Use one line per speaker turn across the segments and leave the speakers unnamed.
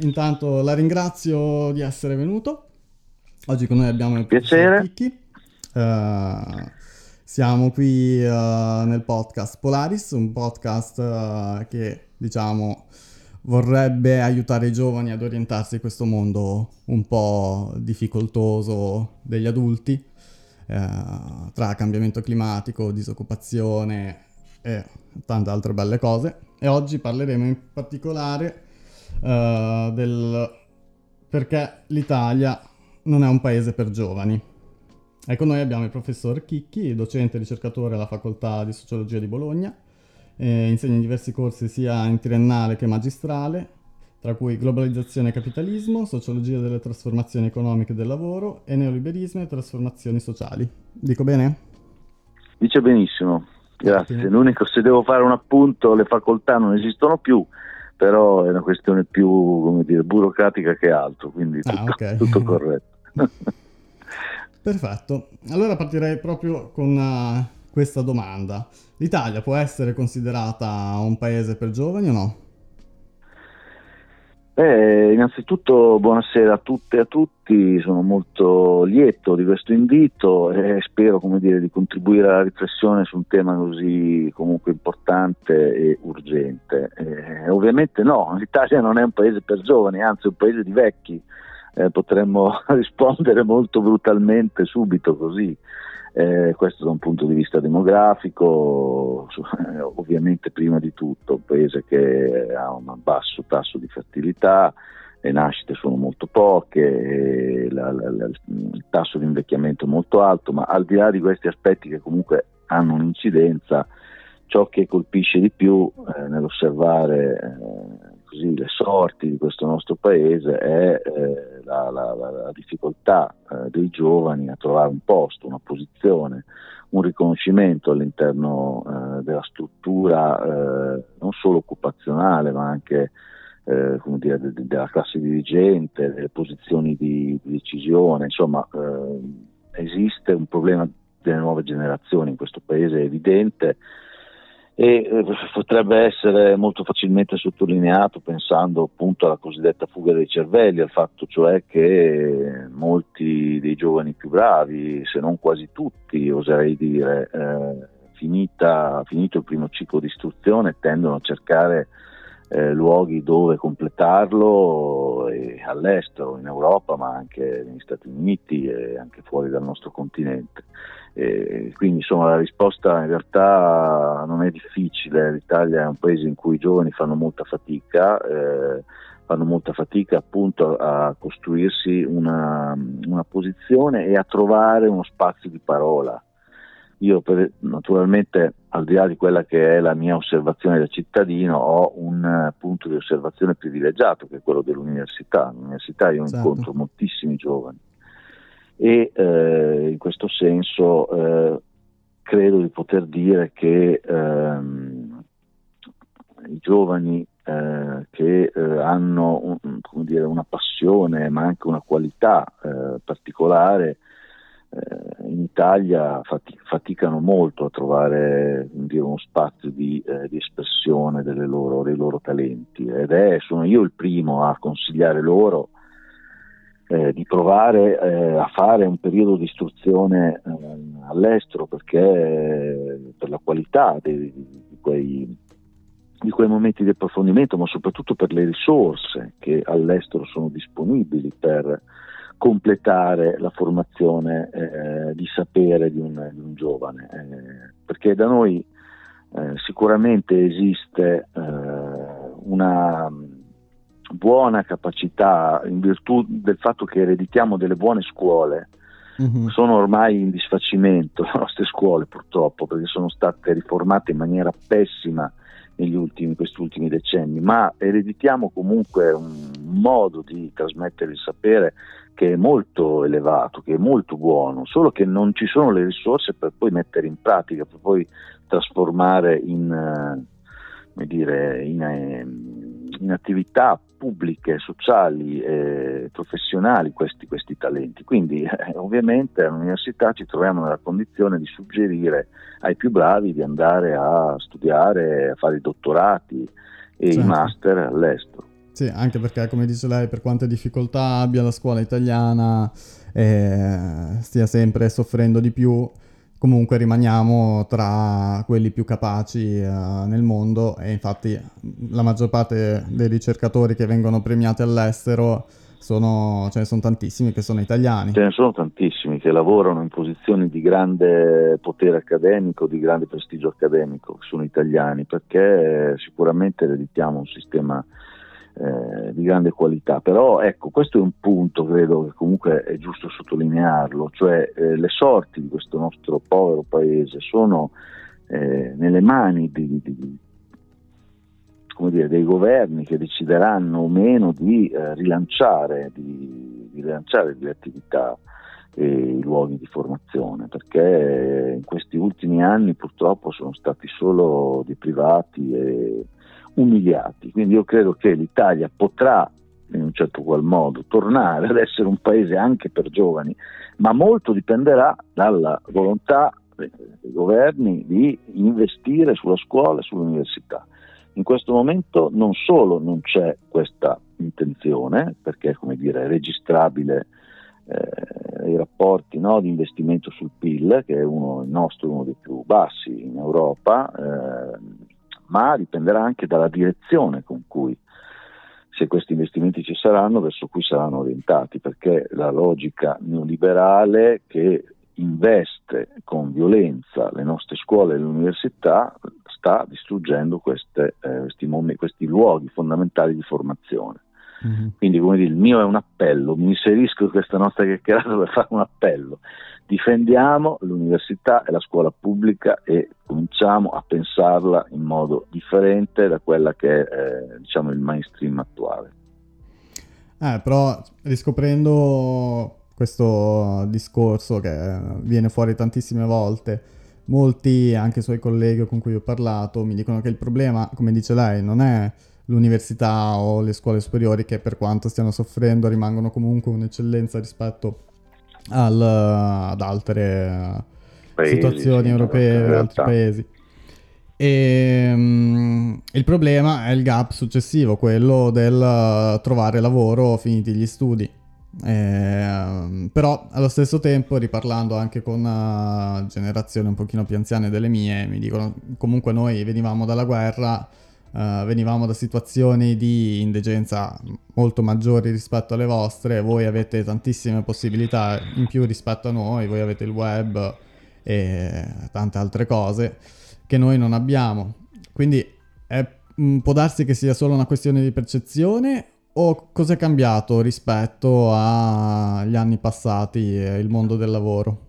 intanto la ringrazio di essere venuto. Oggi con noi abbiamo il
Piacere.
Chicchi. Uh, siamo qui uh, nel podcast Polaris, un podcast uh, che diciamo vorrebbe aiutare i giovani ad orientarsi in questo mondo un po' difficoltoso degli adulti, tra cambiamento climatico, disoccupazione e tante altre belle cose. E oggi parleremo in particolare del perché l'Italia non è un paese per giovani. Ecco, noi abbiamo il professor Chicchi, docente e ricercatore alla Facoltà di Sociologia di Bologna, eh, insegna in diversi corsi sia in triennale che magistrale, tra cui globalizzazione e capitalismo, sociologia delle trasformazioni economiche del lavoro e neoliberismo e trasformazioni sociali. Dico bene?
Dice benissimo, grazie. L'unico, se devo fare un appunto, le facoltà non esistono più, però è una questione più dire, burocratica che altro, quindi ah, tutto, okay. tutto corretto.
Perfetto, allora partirei proprio con uh, questa domanda. L'Italia può essere considerata un paese per giovani o no?
Eh, innanzitutto buonasera a tutte e a tutti, sono molto lieto di questo invito e spero dire, di contribuire alla riflessione su un tema così comunque importante e urgente. Eh, ovviamente no, l'Italia non è un paese per giovani, anzi è un paese di vecchi, eh, potremmo rispondere molto brutalmente subito così. Eh, questo da un punto di vista demografico, eh, ovviamente prima di tutto un paese che ha un basso tasso di fertilità, le nascite sono molto poche, la, la, la, il tasso di invecchiamento è molto alto, ma al di là di questi aspetti che comunque hanno un'incidenza, ciò che colpisce di più eh, nell'osservare eh, così, le sorti di questo nostro paese è eh, la, la, la, difficoltà eh, dei giovani a trovare un posto, una posizione, un riconoscimento all'interno eh, della struttura eh, non solo occupazionale ma anche eh, dire, de, de, della classe dirigente, delle posizioni di, di decisione, insomma eh, esiste un problema delle nuove generazioni in questo paese evidente e eh, potrebbe essere molto facilmente sottolineato pensando appunto alla cosiddetta fuga dei cervelli, al fatto cioè che molti dei giovani più bravi, se non quasi tutti, oserei dire, eh, finita, finito il primo ciclo di istruzione, tendono a cercare eh, luoghi dove completarlo all'estero, in Europa, ma anche negli Stati Uniti e anche fuori dal nostro continente. E quindi insomma la risposta in realtà non è difficile, l'Italia è un paese in cui i giovani fanno molta fatica, eh, fanno molta fatica appunto a costruirsi una, una, posizione e a trovare uno spazio di parola. Io per, naturalmente al di là di quella che è la mia osservazione da cittadino ho un punto di osservazione privilegiato che è quello dell'università. All'università io certo. incontro moltissimi giovani e eh, in questo senso eh, credo di poter dire che ehm, i giovani eh, che eh, hanno un, dire, una passione ma anche una qualità eh, particolare eh, in Italia faticano molto a trovare dire, uno spazio di, di espressione loro, dei loro talenti ed è, sono io il primo a consigliare loro eh, di provare eh, a fare un periodo di istruzione eh, all'estero perché eh, per la qualità di, di, quei, di, quei, momenti di approfondimento, ma soprattutto per le risorse che all'estero sono disponibili per completare la formazione eh, di sapere di un, di un giovane. Eh, perché da noi sicuramente esiste una buona capacità in virtù del fatto che ereditiamo delle buone scuole. Mm-hmm. Sono ormai in disfacimento le nostre scuole purtroppo perché sono state riformate in maniera pessima negli ultimi, questi ultimi decenni, ma ereditiamo comunque un modo di trasmettere il sapere che è molto elevato, che è molto buono, solo che non ci sono le risorse per poi mettere in pratica, per poi trasformare in, eh, dire, in, eh, in attività pubbliche, sociali e professionali questi, questi talenti. Quindi eh, ovviamente all'università ci troviamo nella condizione di suggerire ai più bravi di andare a studiare, a fare i dottorati e certo. i master all'estero.
Sì, anche perché come dice lei, per quante difficoltà abbia la scuola italiana, eh, stia sempre soffrendo di più, comunque rimaniamo tra quelli più capaci eh, nel mondo e infatti la maggior parte dei ricercatori che vengono premiati all'estero sono, ce ne sono tantissimi che sono italiani.
Ce ne sono tantissimi che lavorano in posizioni di grande potere accademico, di grande prestigio accademico, sono italiani, perché sicuramente ereditiamo un sistema eh, di grande qualità. Però ecco, questo è un punto, credo che comunque è giusto sottolinearlo, cioè eh, le sorti di questo nostro povero paese sono eh, nelle mani di, di, dire, dei governi che decideranno o meno di eh, rilanciare, di, rilanciare le attività e i luoghi di formazione, perché in questi ultimi anni purtroppo sono stati solo di privati e umiliati. Quindi io credo che l'Italia potrà in un certo qual modo tornare ad essere un paese anche per giovani, ma molto dipenderà dalla volontà dei governi di investire sulla scuola e sull'università. In questo momento non solo non c'è questa intenzione, perché come dire, è registrabile eh, i rapporti no, di investimento sul PIL, che è uno, il nostro uno dei più bassi in Europa, eh, ma dipenderà anche dalla direzione con cui, se questi investimenti ci saranno, verso cui saranno orientati, perché la logica neoliberale che investe con violenza le nostre scuole e le università sta distruggendo queste, eh, questi, mom- questi, luoghi fondamentali di formazione. Mm-hmm. Quindi, come dire, il mio è un appello, mi inserisco in questa nostra chiacchierata per fare un appello. Difendiamo l'università e la scuola pubblica e cominciamo a pensarla in modo differente da quella che è eh, diciamo, il mainstream attuale.
Eh, però riscoprendo questo discorso che viene fuori tantissime volte. Molti, anche i suoi colleghi con cui ho parlato, mi dicono che il problema, come dice lei, non è l'università o le scuole superiori che per quanto stiano soffrendo rimangono comunque un'eccellenza rispetto al, ad altre paesi, situazioni sì, europee altri paesi. E um, il problema è il gap successivo, quello del trovare lavoro finiti gli studi. Eh, però allo stesso tempo, riparlando anche con uh, generazioni un pochino più anziane delle mie, mi dicono comunque noi venivamo dalla guerra, uh, venivamo da situazioni di indigenza molto maggiori rispetto alle vostre, voi avete tantissime possibilità in più rispetto a noi, voi avete il web e tante altre cose che noi non abbiamo. Quindi è, può darsi che sia solo una questione di percezione o cosa è cambiato rispetto agli anni passati e il mondo del lavoro?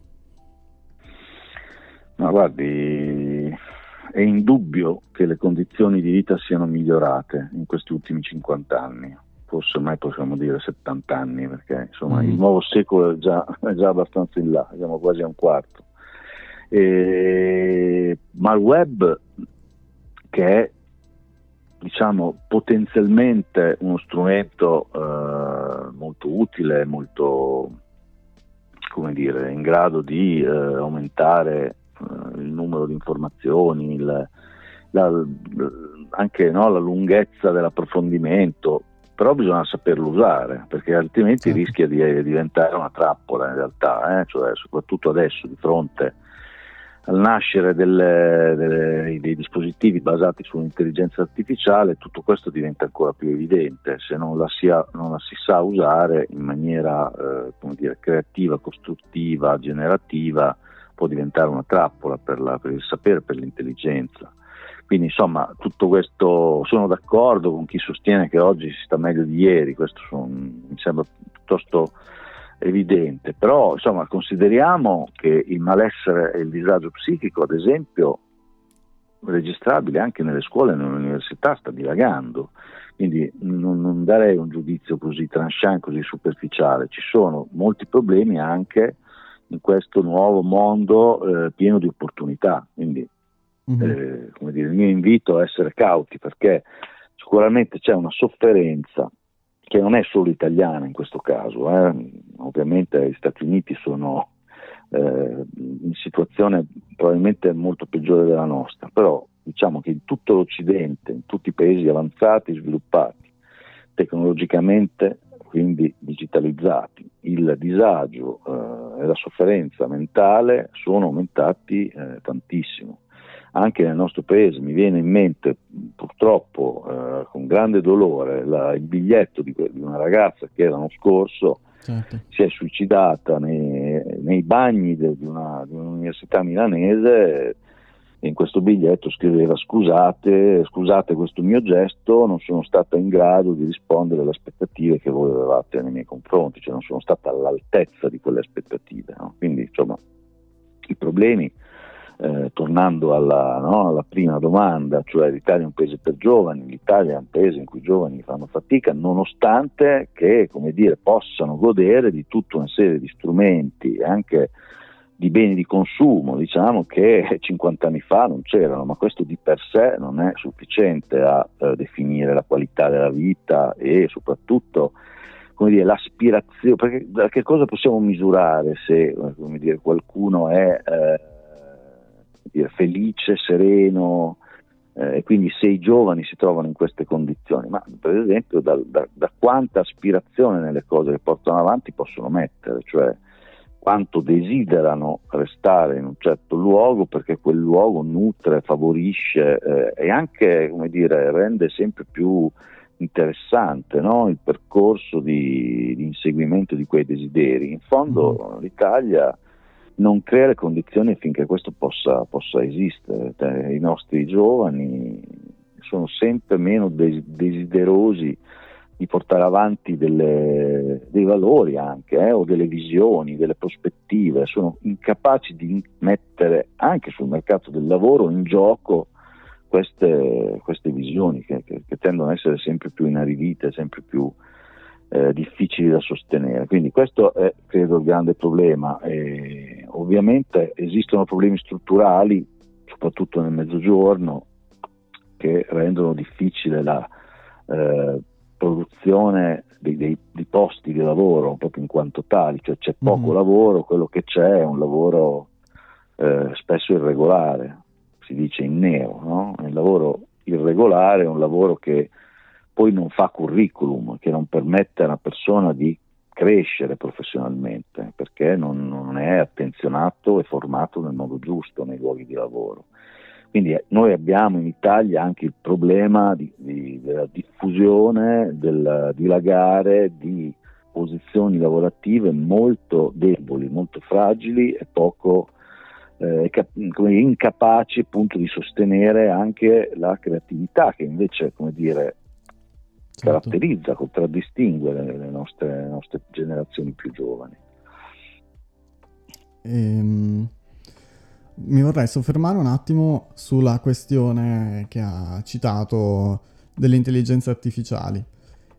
Ma guardi, è indubbio che le condizioni di vita siano migliorate in questi ultimi 50 anni, forse mai possiamo dire 70 anni, perché insomma mm. il nuovo secolo è già, è già, abbastanza in là, siamo quasi a un quarto. E, ma il web, che è diciamo, potenzialmente uno strumento eh, molto utile, molto come dire, in grado di eh, aumentare il numero di informazioni, il, la, anche no, la lunghezza dell'approfondimento, però bisogna saperlo usare perché altrimenti certo. rischia di diventare una trappola in realtà, eh? cioè, soprattutto adesso di fronte al nascere delle, delle, dei dispositivi basati sull'intelligenza artificiale tutto questo diventa ancora più evidente, se non la si, ha, non la si sa usare in maniera eh, dire, creativa, costruttiva, generativa, può diventare una trappola per, la, per il sapere, per l'intelligenza. Quindi insomma tutto questo sono d'accordo con chi sostiene che oggi si sta meglio di ieri, questo sono, mi sembra piuttosto evidente, però insomma consideriamo che il malessere e il disagio psichico, ad esempio, registrabile anche nelle scuole e nelle università, sta dilagando. Quindi non, non darei un giudizio così tranchant, così superficiale. Ci sono molti problemi anche in questo nuovo mondo eh, pieno di opportunità. Quindi mm-hmm. eh, dire, il mio invito è essere cauti perché sicuramente c'è una sofferenza che non è solo italiana in questo caso, eh. ovviamente gli Stati Uniti sono eh, in situazione probabilmente molto peggiore della nostra, però diciamo che in tutto l'Occidente, in tutti i paesi avanzati, sviluppati, tecnologicamente quindi digitalizzati, il disagio eh, la sofferenza mentale sono aumentati eh, tantissimo. Anche nel nostro paese mi viene in mente purtroppo eh, con grande dolore la, il biglietto di, di, una ragazza che l'anno scorso certo. si è suicidata nei, nei bagni de, di, una, di un'università milanese in questo biglietto scriveva scusate, scusate questo mio gesto, non sono stata in grado di rispondere alle aspettative che voi avevate nei miei confronti, cioè non sono stata all'altezza di quelle aspettative. No? Quindi insomma i problemi, eh, tornando alla, no, alla, prima domanda, cioè l'Italia è un paese per giovani, l'Italia è un paese in cui i giovani fanno fatica, nonostante che dire, possano godere di tutta una serie di strumenti, anche di beni di consumo, diciamo che 50 anni fa non c'erano, ma questo di per sé non è sufficiente a eh, definire la qualità della vita e soprattutto come dire, l'aspirazione, perché da che cosa possiamo misurare se dire, qualcuno è eh, dire, felice, sereno, eh, e quindi se i giovani si trovano in queste condizioni, ma per esempio da, da, da quanta aspirazione nelle cose che portano avanti possono mettere, cioè quanto desiderano restare in un certo luogo perché quel luogo nutre, favorisce eh, e anche come dire, rende sempre più interessante no? il percorso di, di, inseguimento di quei desideri. In fondo mm. l'Italia non crea le condizioni affinché questo possa, possa esistere. I nostri giovani sono sempre meno desiderosi di portare avanti delle, dei valori anche, eh, o delle visioni, delle prospettive, sono incapaci di mettere anche sul mercato del lavoro in gioco queste, queste visioni che, che, che, tendono ad essere sempre più inaridite, sempre più eh, difficili da sostenere. Quindi questo è credo il grande problema. E ovviamente esistono problemi strutturali, soprattutto nel mezzogiorno, che rendono difficile la eh, produzione dei, dei, di posti di lavoro proprio in quanto tali, cioè c'è poco mm. lavoro, quello che c'è è un lavoro eh, spesso irregolare, si dice in nero, no? il lavoro irregolare è un lavoro che poi non fa curriculum, che non permette a una persona di crescere professionalmente perché non, non è attenzionato e formato nel modo giusto nei luoghi di lavoro. Quindi eh, noi abbiamo in Italia anche il problema di, di, della diffusione, del dilagare di posizioni lavorative molto deboli, molto fragili e poco eh, incapaci appunto di sostenere anche la creatività che invece come dire, certo. caratterizza, contraddistingue le, le, nostre, le nostre generazioni più giovani.
Ehm, mi vorrei soffermare un attimo sulla questione che ha citato delle intelligenze artificiali.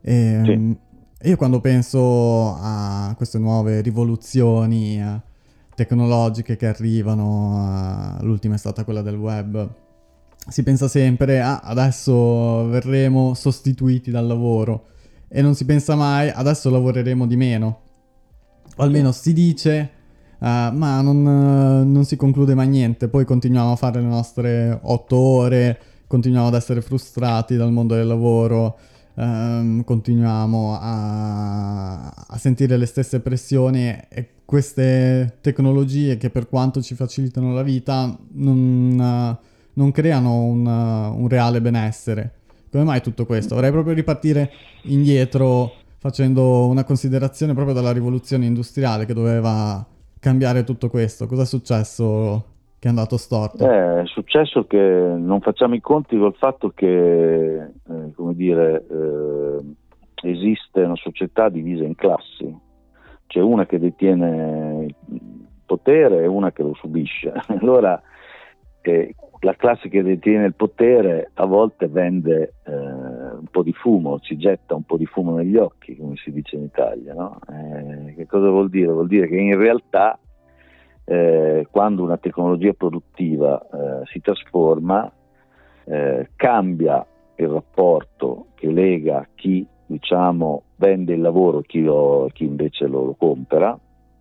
E, ehm, sì. Io quando penso a queste nuove rivoluzioni eh, tecnologiche che arrivano, uh, l'ultima è stata quella del web, si pensa sempre, ah, adesso verremo sostituiti dal lavoro e non si pensa mai, adesso lavoreremo di meno. O almeno si dice Uh, ma non, uh, non, si conclude mai niente, poi continuiamo a fare le nostre otto ore, continuiamo ad essere frustrati dal mondo del lavoro, um, continuiamo a, a, sentire le stesse pressioni e queste tecnologie che per quanto ci facilitano la vita non, uh, non creano un, un reale benessere. Come mai tutto questo? Vorrei proprio ripartire indietro facendo una considerazione proprio dalla rivoluzione industriale che doveva cambiare tutto questo? Cosa è successo che è andato storto?
Eh, è successo che non facciamo i conti col fatto che, eh, come dire, eh, esiste una società divisa in classi. C'è una che detiene il potere e una che lo subisce. Allora, eh, la classe che detiene il potere a volte vende eh, un po' di fumo, ci getta un po' di fumo negli occhi, come si dice in Italia. No? Eh, che cosa vuol dire? Vuol dire che in realtà eh, quando una tecnologia produttiva eh, si trasforma, eh, cambia il rapporto che lega chi diciamo, vende il lavoro e chi, chi, invece lo, lo compra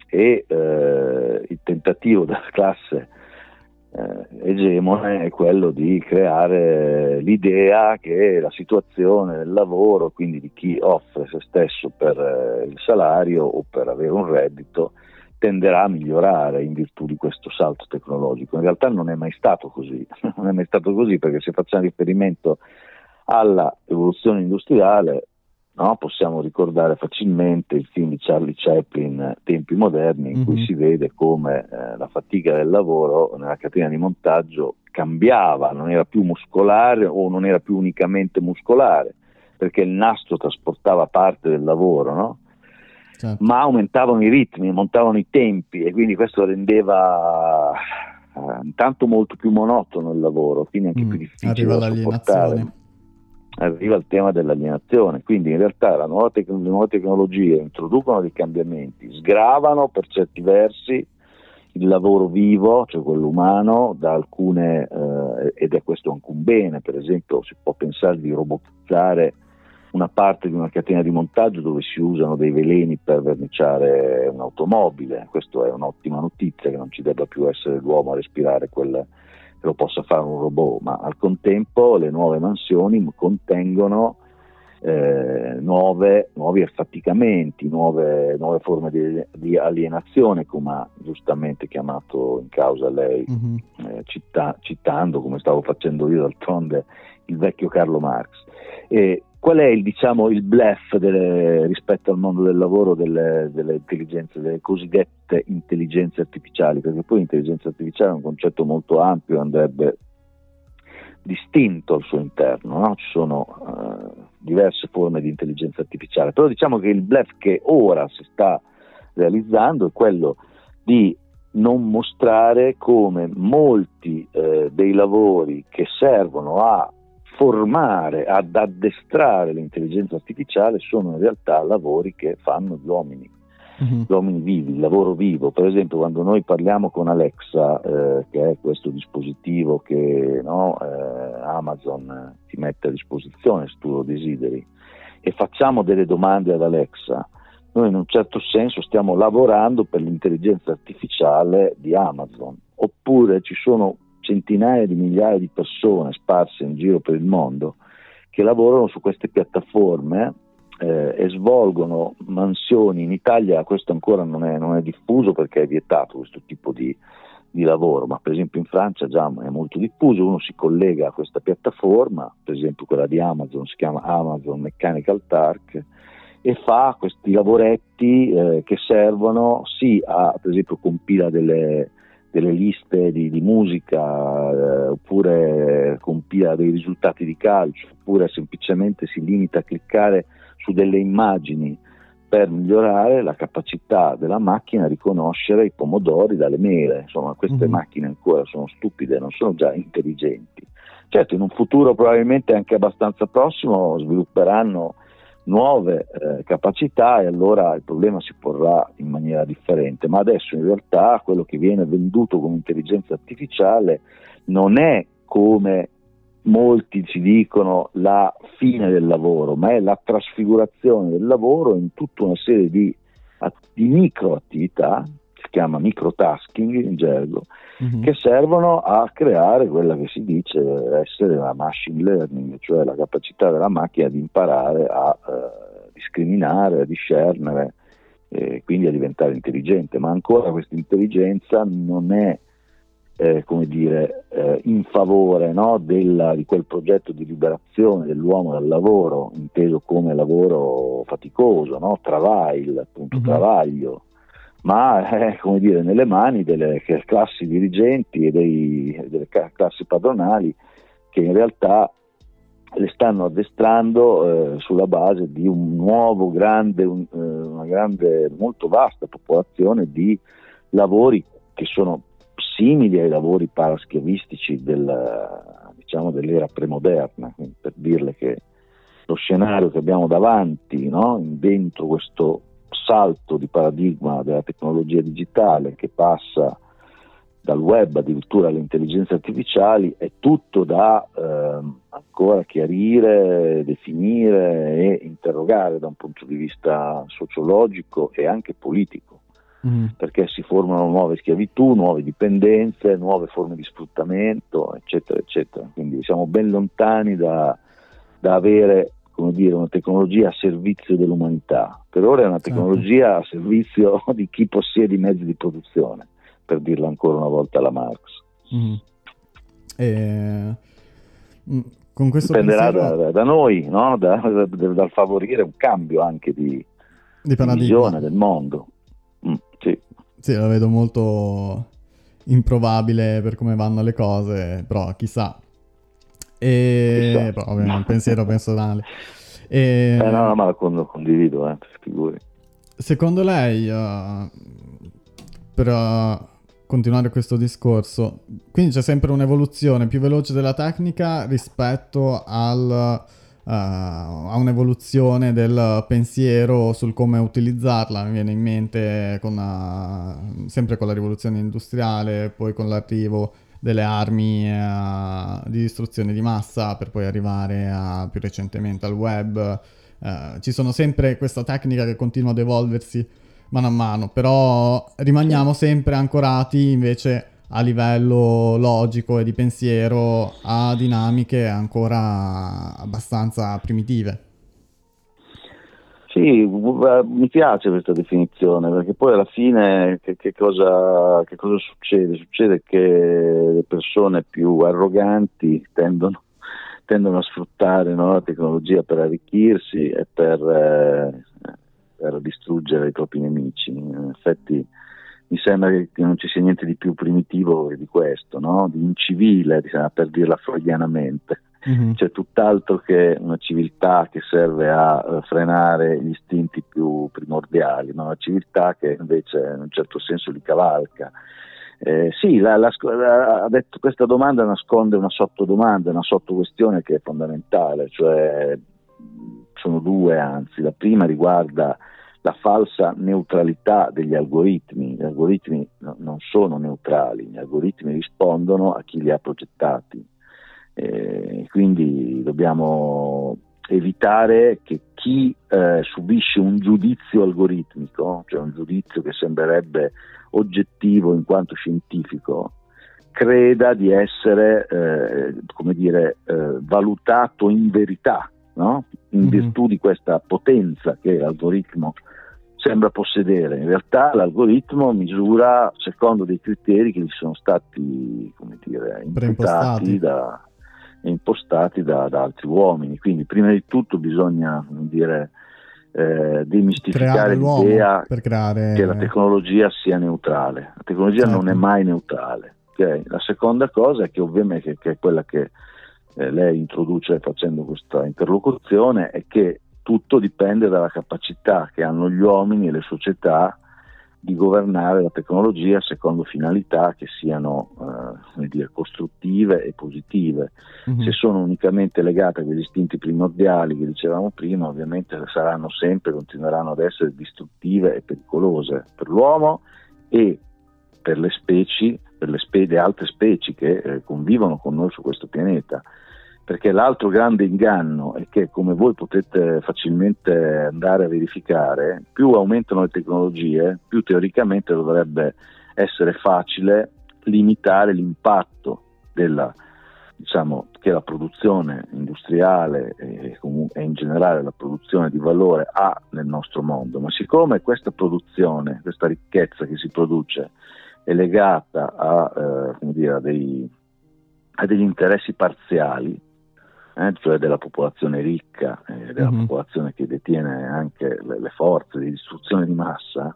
e eh, il tentativo della classe egemone è quello di creare l'idea che la situazione del lavoro, quindi di chi offre se stesso per eh, il salario o per avere un reddito, tenderà a migliorare in virtù di questo salto tecnologico. In realtà non è mai stato così, non è mai stato così perché se facciamo riferimento alla rivoluzione industriale no? possiamo ricordare facilmente il film di Charlie Chaplin Tempi moderni in mm-hmm. cui mhm. si vede come eh, la fatica del lavoro nella catena di montaggio cambiava, non era più muscolare o non era più unicamente muscolare perché il nastro trasportava parte del lavoro, no? certo. ma aumentavano i ritmi, aumentavano i tempi e quindi questo rendeva eh, intanto molto più monotono il lavoro, quindi anche mm, più difficile da sopportare. Arriva il tema dell'alienazione, quindi in realtà nuova tec- le nuove tecnologie introducono dei cambiamenti, sgravano per certi versi il lavoro vivo, cioè quello umano, da alcune, eh, ed è questo anche un bene, per esempio si può pensare di robotizzare una parte di una catena di montaggio dove si usano dei veleni per verniciare un'automobile. Questa è un'ottima notizia che non ci debba più essere l'uomo a respirare quel lo possa fare un robot, ma al contempo le nuove mansioni contengono eh, nuove, nuovi affaticamenti, nuove, nuove forme di, di, alienazione, come ha giustamente chiamato in causa lei, mm-hmm. eh, citta, citando, come stavo facendo io d'altronde, il vecchio Carlo Marx. E qual è il, diciamo, il bluff delle, rispetto al mondo del lavoro delle, delle, delle cosiddette intelligenze artificiali? Perché poi l'intelligenza artificiale è un concetto molto ampio, andrebbe distinto al suo interno, no? ci sono uh, diverse forme di intelligenza artificiale, però diciamo che il bluff che ora si sta realizzando è quello di non mostrare come molti eh, dei lavori che servono a formare, ad addestrare l'intelligenza artificiale sono in realtà lavori che fanno gli uomini, uh-huh. gli uomini vivi, il lavoro vivo. Per esempio quando noi parliamo con Alexa, eh, che è questo dispositivo che no, eh, Amazon ti mette a disposizione se tu lo desideri, e facciamo delle domande ad Alexa, noi in un certo senso stiamo lavorando per l'intelligenza artificiale di Amazon, oppure ci sono centinaia di migliaia di persone sparse in giro per il mondo che lavorano su queste piattaforme eh, e svolgono mansioni. In Italia questo ancora non è, non è diffuso perché è vietato questo tipo di, di, lavoro, ma per esempio in Francia già è molto diffuso, uno si collega a questa piattaforma, per esempio quella di Amazon, si chiama Amazon Mechanical Turk, e fa questi lavoretti eh, che servono sì a, per esempio, compila delle, delle liste di, di musica eh, oppure compila dei risultati di calcio oppure semplicemente si limita a cliccare su delle immagini per migliorare la capacità della macchina a riconoscere i pomodori dalle mele. Insomma, queste mm-hmm. macchine ancora sono stupide, non sono già intelligenti. Certo, in un futuro probabilmente anche abbastanza prossimo svilupperanno nuove eh, capacità e allora il problema si porrà in maniera differente, ma adesso in realtà quello che viene venduto come intelligenza artificiale non è come molti ci dicono la fine del lavoro, ma è la trasfigurazione del lavoro in tutta una serie di, di microattività si chiama microtasking in gergo, uh-huh. che servono a creare quella che si dice essere la machine learning, cioè la capacità della macchina di imparare a eh, discriminare, a discernere e quindi a diventare intelligente, ma ancora questa intelligenza non è eh, come dire, eh, in favore no, della, di quel progetto di liberazione dell'uomo dal lavoro, inteso come lavoro faticoso, no? travail, appunto, uh-huh. travaglio, ma è eh, dire, nelle mani delle classi dirigenti e dei, delle classi padronali che in realtà le stanno addestrando eh, sulla base di un nuovo grande, un, eh, una grande, molto vasta popolazione di lavori che sono simili ai lavori paraschiavistici del, diciamo, dell'era premoderna, per dirle che lo scenario che abbiamo davanti, no? dentro questo salto di paradigma della tecnologia digitale che passa dal web addirittura alle intelligenze artificiali, è tutto da eh, ancora chiarire, definire e interrogare da un punto di vista sociologico e anche politico. mm. perché si formano nuove schiavitù, nuove dipendenze, nuove forme di sfruttamento, eccetera, eccetera. Quindi siamo ben lontani da, da avere come dire, una tecnologia a servizio dell'umanità. Per ora è una certo. tecnologia a servizio di chi possiede i mezzi di produzione, per dirla ancora una volta alla Marx. Mm.
E... Mm, con questo
Dipenderà pensiero... da, da, noi, no? da, da, dal favorire un cambio anche di, di, di visione del mondo.
Mm, sì. sì, la vedo molto improbabile per come vanno le cose, però chissà. E chissà. Però, un pensiero personale.
E... Eh, no, no, ma la condivido, eh, figuri.
Secondo lei, uh, per uh, continuare questo discorso, quindi c'è sempre un'evoluzione più veloce della tecnica rispetto al uh, a un'evoluzione del pensiero sul come utilizzarla. Mi viene in mente con sempre con la rivoluzione industriale, poi con l'arrivo delle armi uh, di distruzione di massa per poi arrivare a, più recentemente al web. Uh, ci sono sempre questa tecnica che continua ad evolversi mano a mano, però rimaniamo sempre ancorati invece a livello logico e di pensiero a dinamiche ancora abbastanza primitive.
Sì, mi piace questa definizione perché poi alla fine che, che, cosa, che cosa, succede? Succede che le persone più arroganti tendono, tendono a sfruttare no, la tecnologia per arricchirsi e per, eh, per distruggere i propri nemici. In effetti mi sembra che non ci sia niente di più primitivo di questo, no? di incivile, diciamo, per dirla freudianamente. Mm-hmm. C'è tutt'altro che una civiltà che serve a uh, frenare gli istinti più primordiali, no? una civiltà che invece in un certo senso li cavalca. Eh, sì, la, la, la, detto, questa domanda nasconde una sottodomanda, una sottoquestione che è fondamentale, cioè sono due anzi. La prima riguarda la falsa neutralità degli algoritmi. Gli algoritmi no, non sono neutrali, gli algoritmi rispondono a chi li ha progettati. Eh, quindi dobbiamo evitare che chi eh, subisce un giudizio algoritmico, cioè un giudizio che sembrerebbe oggettivo in quanto scientifico, creda di essere eh, come dire, eh, valutato in verità, no? in mm-hmm. virtù di questa potenza che l'algoritmo sembra possedere. In realtà l'algoritmo misura secondo dei criteri che gli sono stati come dire, impostati, da, impostati da, da, altri uomini. Quindi prima di tutto bisogna dire, eh, demistificare l'idea creare... che la tecnologia sia neutrale. La tecnologia certo. non è mai neutrale. Okay? La seconda cosa è che ovviamente che, che è quella che eh, lei introduce facendo questa interlocuzione è che tutto dipende dalla capacità che hanno gli uomini e le società di governare la tecnologia secondo finalità che siano eh, dire, costruttive e positive. Mm-hmm. Se sono unicamente legate agli istinti primordiali che dicevamo prima, ovviamente saranno sempre, continueranno ad essere distruttive e pericolose per l'uomo e per le specie, per le, spe- le altre specie che eh, convivono con noi su questo pianeta perché l'altro grande inganno è che, come voi potete facilmente andare a verificare, più aumentano le tecnologie, più teoricamente dovrebbe essere facile limitare l'impatto della, diciamo, che la produzione industriale e, in generale la produzione di valore ha nel nostro mondo. Ma siccome questa produzione, questa ricchezza che si produce è legata a, eh, dire, a, dei, a degli interessi parziali, eh, cioè della popolazione ricca, eh, della mm-hmm. popolazione che detiene anche le, le, forze di distruzione di massa,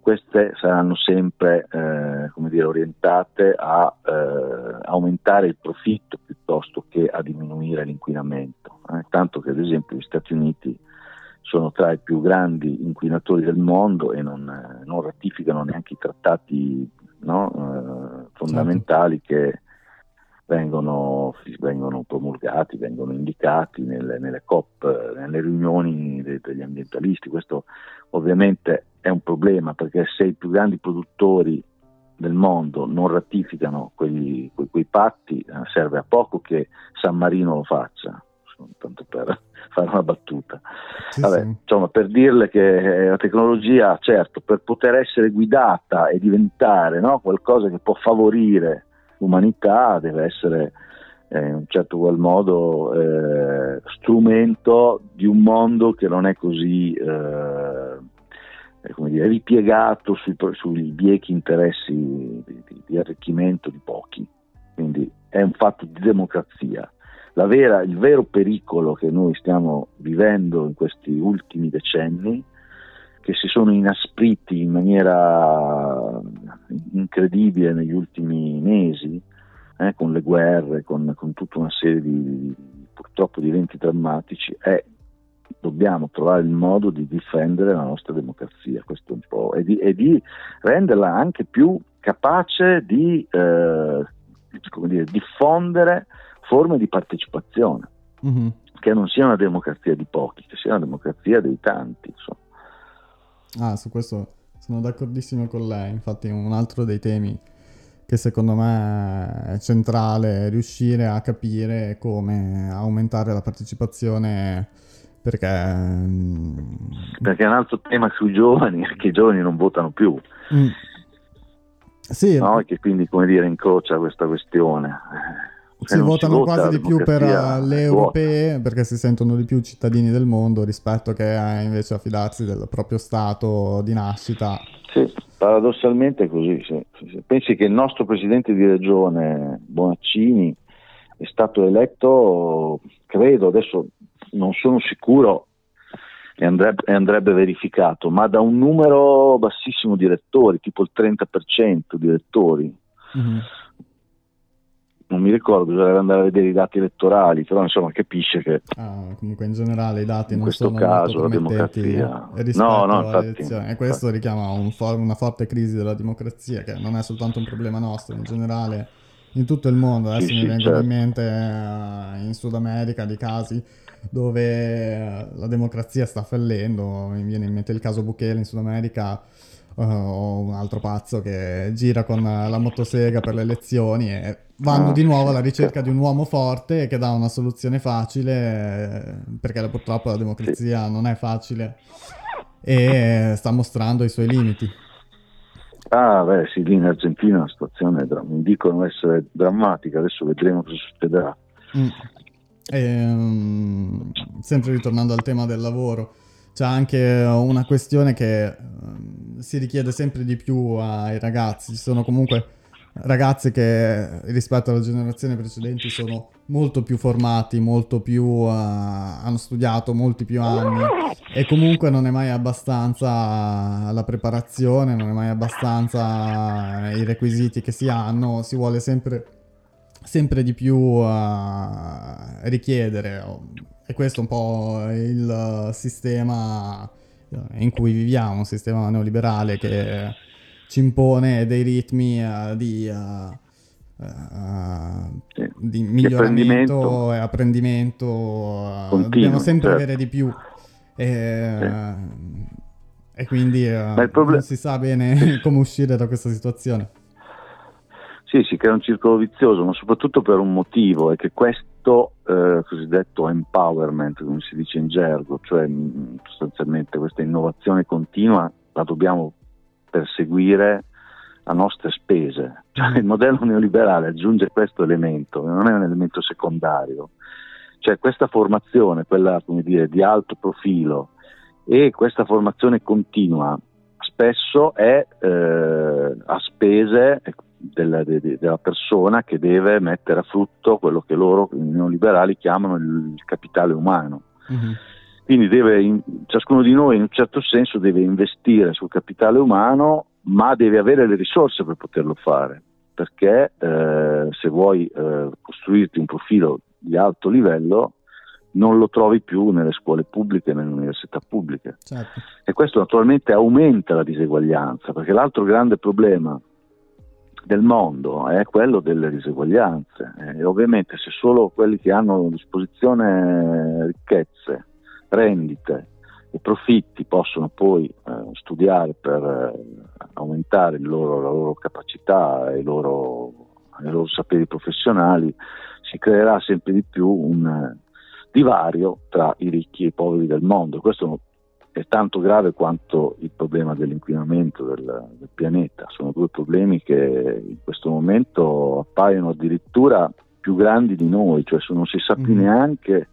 queste saranno sempre eh, dire, orientate a eh, aumentare il profitto piuttosto che a diminuire l'inquinamento. Eh. tanto che ad esempio gli Stati Uniti sono tra i più grandi inquinatori del mondo e non, eh, non ratificano neanche i trattati no, fondamentali certo. che vengono, vengono promulgati, vengono indicati nelle, nelle COP, nelle riunioni de, degli ambientalisti. Questo ovviamente è un problema perché se i più grandi produttori del mondo non ratificano quegli, quei, quei, patti, eh, serve a poco che San Marino lo faccia. tanto per fare una battuta. Sì, Vabbè, sì. Insomma, per dirle che la tecnologia, certo, per poter essere guidata e diventare no, qualcosa che può favorire l'umanità, deve essere eh, in un certo qual modo eh, strumento di un mondo che non è così eh, dire, ripiegato sui, sui, biechi interessi di, di, di, arricchimento di pochi. Quindi è un fatto di democrazia. Vera, il vero pericolo che noi stiamo vivendo in questi ultimi decenni, che si sono inaspriti in maniera incredibile negli ultimi mesi, eh, con le guerre, con, con, tutta una serie di, purtroppo di eventi drammatici, è dobbiamo trovare il modo di difendere la nostra democrazia, questo un po', e di, e di renderla anche più capace di eh, dire, diffondere forme di partecipazione, mm-hmm. che non sia una democrazia di pochi, che sia una democrazia dei tanti. Insomma.
Ah, su questo sono d'accordissimo con lei, infatti un altro dei temi che secondo me è centrale riuscire a capire come aumentare la partecipazione perché mm,
perché è un altro tema sui giovani che i giovani non votano più mm. sì. no? e che quindi come dire incrocia questa questione
si votano si vota, quasi di più per le europee perché si sentono di più cittadini del mondo rispetto che a, invece a fidarsi del proprio stato di nascita
sì Paradossalmente è così. Sì. Pensi che il nostro presidente di regione, Bonaccini, è stato eletto, credo, adesso non sono sicuro e andrebbe, e andrebbe verificato, ma da un numero bassissimo di elettori, tipo il 30% di elettori. Mm-hmm non mi ricordo, bisognerebbe andare a vedere i dati elettorali, però insomma capisce che
ah, comunque in generale i dati
in
non
questo
sono
caso la democrazia
no, no, infatti, e questo infatti. richiama un for- una forte crisi della democrazia che non è soltanto un problema nostro, in generale in tutto il mondo, adesso sì, mi sì, vengono certo. in mente uh, in Sud America dei casi dove eh, la democrazia sta fallendo, mi viene in mente il caso Bukele in Sud America uh, o un altro pazzo che gira con la motosega per le elezioni e vanno di nuovo alla ricerca di un uomo forte che dà una soluzione facile perché purtroppo la democrazia non è facile e sta mostrando i suoi limiti.
Ah, beh, sì, lì in Argentina la situazione mi dicono essere drammatica, adesso vedremo cosa succederà. Mm.
E, um, sempre ritornando al tema del lavoro, c'è anche una questione che um, si richiede sempre di più ai ragazzi. Ci sono comunque ragazzi che rispetto alle generazioni precedenti sono molto più formati, molto più uh, hanno studiato molti più anni e comunque non è mai abbastanza la preparazione, non è mai abbastanza i requisiti che si hanno, si vuole sempre, sempre di più uh, richiedere e questo è un po' il sistema in cui viviamo, un sistema neoliberale che ci impone dei ritmi uh, di, uh, uh, sì. di, miglioramento e apprendimento. Continuo, dobbiamo sempre certo. avere di più. E, sì. e quindi problem- non si sa bene come uscire da questa situazione.
Sì, si crea un circolo vizioso, ma soprattutto per un motivo, è che questo eh, cosiddetto empowerment, come si dice in gergo, cioè sostanzialmente questa innovazione continua, la dobbiamo perseguire a nostre spese. Cioè, il modello neoliberale aggiunge questo elemento, non è un elemento secondario. Cioè questa formazione, quella dire, di alto profilo e questa formazione continua spesso è eh, a spese della, de, de, della, persona che deve mettere a frutto quello che loro, i neoliberali, chiamano il, capitale umano. Mm-hmm. Quindi deve, ciascuno di noi in un certo senso deve investire sul capitale umano, ma deve avere le risorse per poterlo fare, perché eh, se vuoi eh, costruirti un profilo di alto livello non lo trovi più nelle scuole pubbliche nelle università pubbliche. Certo. E questo naturalmente aumenta la diseguaglianza, perché l'altro grande problema del mondo è quello delle diseguaglianze e ovviamente se solo quelli che hanno a disposizione ricchezze rendite e profitti possono poi eh, studiare per eh, aumentare loro, la loro capacità e i loro, i loro saperi professionali, si creerà sempre di più un, divario tra i ricchi e i poveri del mondo. Questo è tanto grave quanto il problema dell'inquinamento del, del, pianeta. Sono due problemi che in questo momento appaiono addirittura più grandi di noi, cioè non si sa più mm. neanche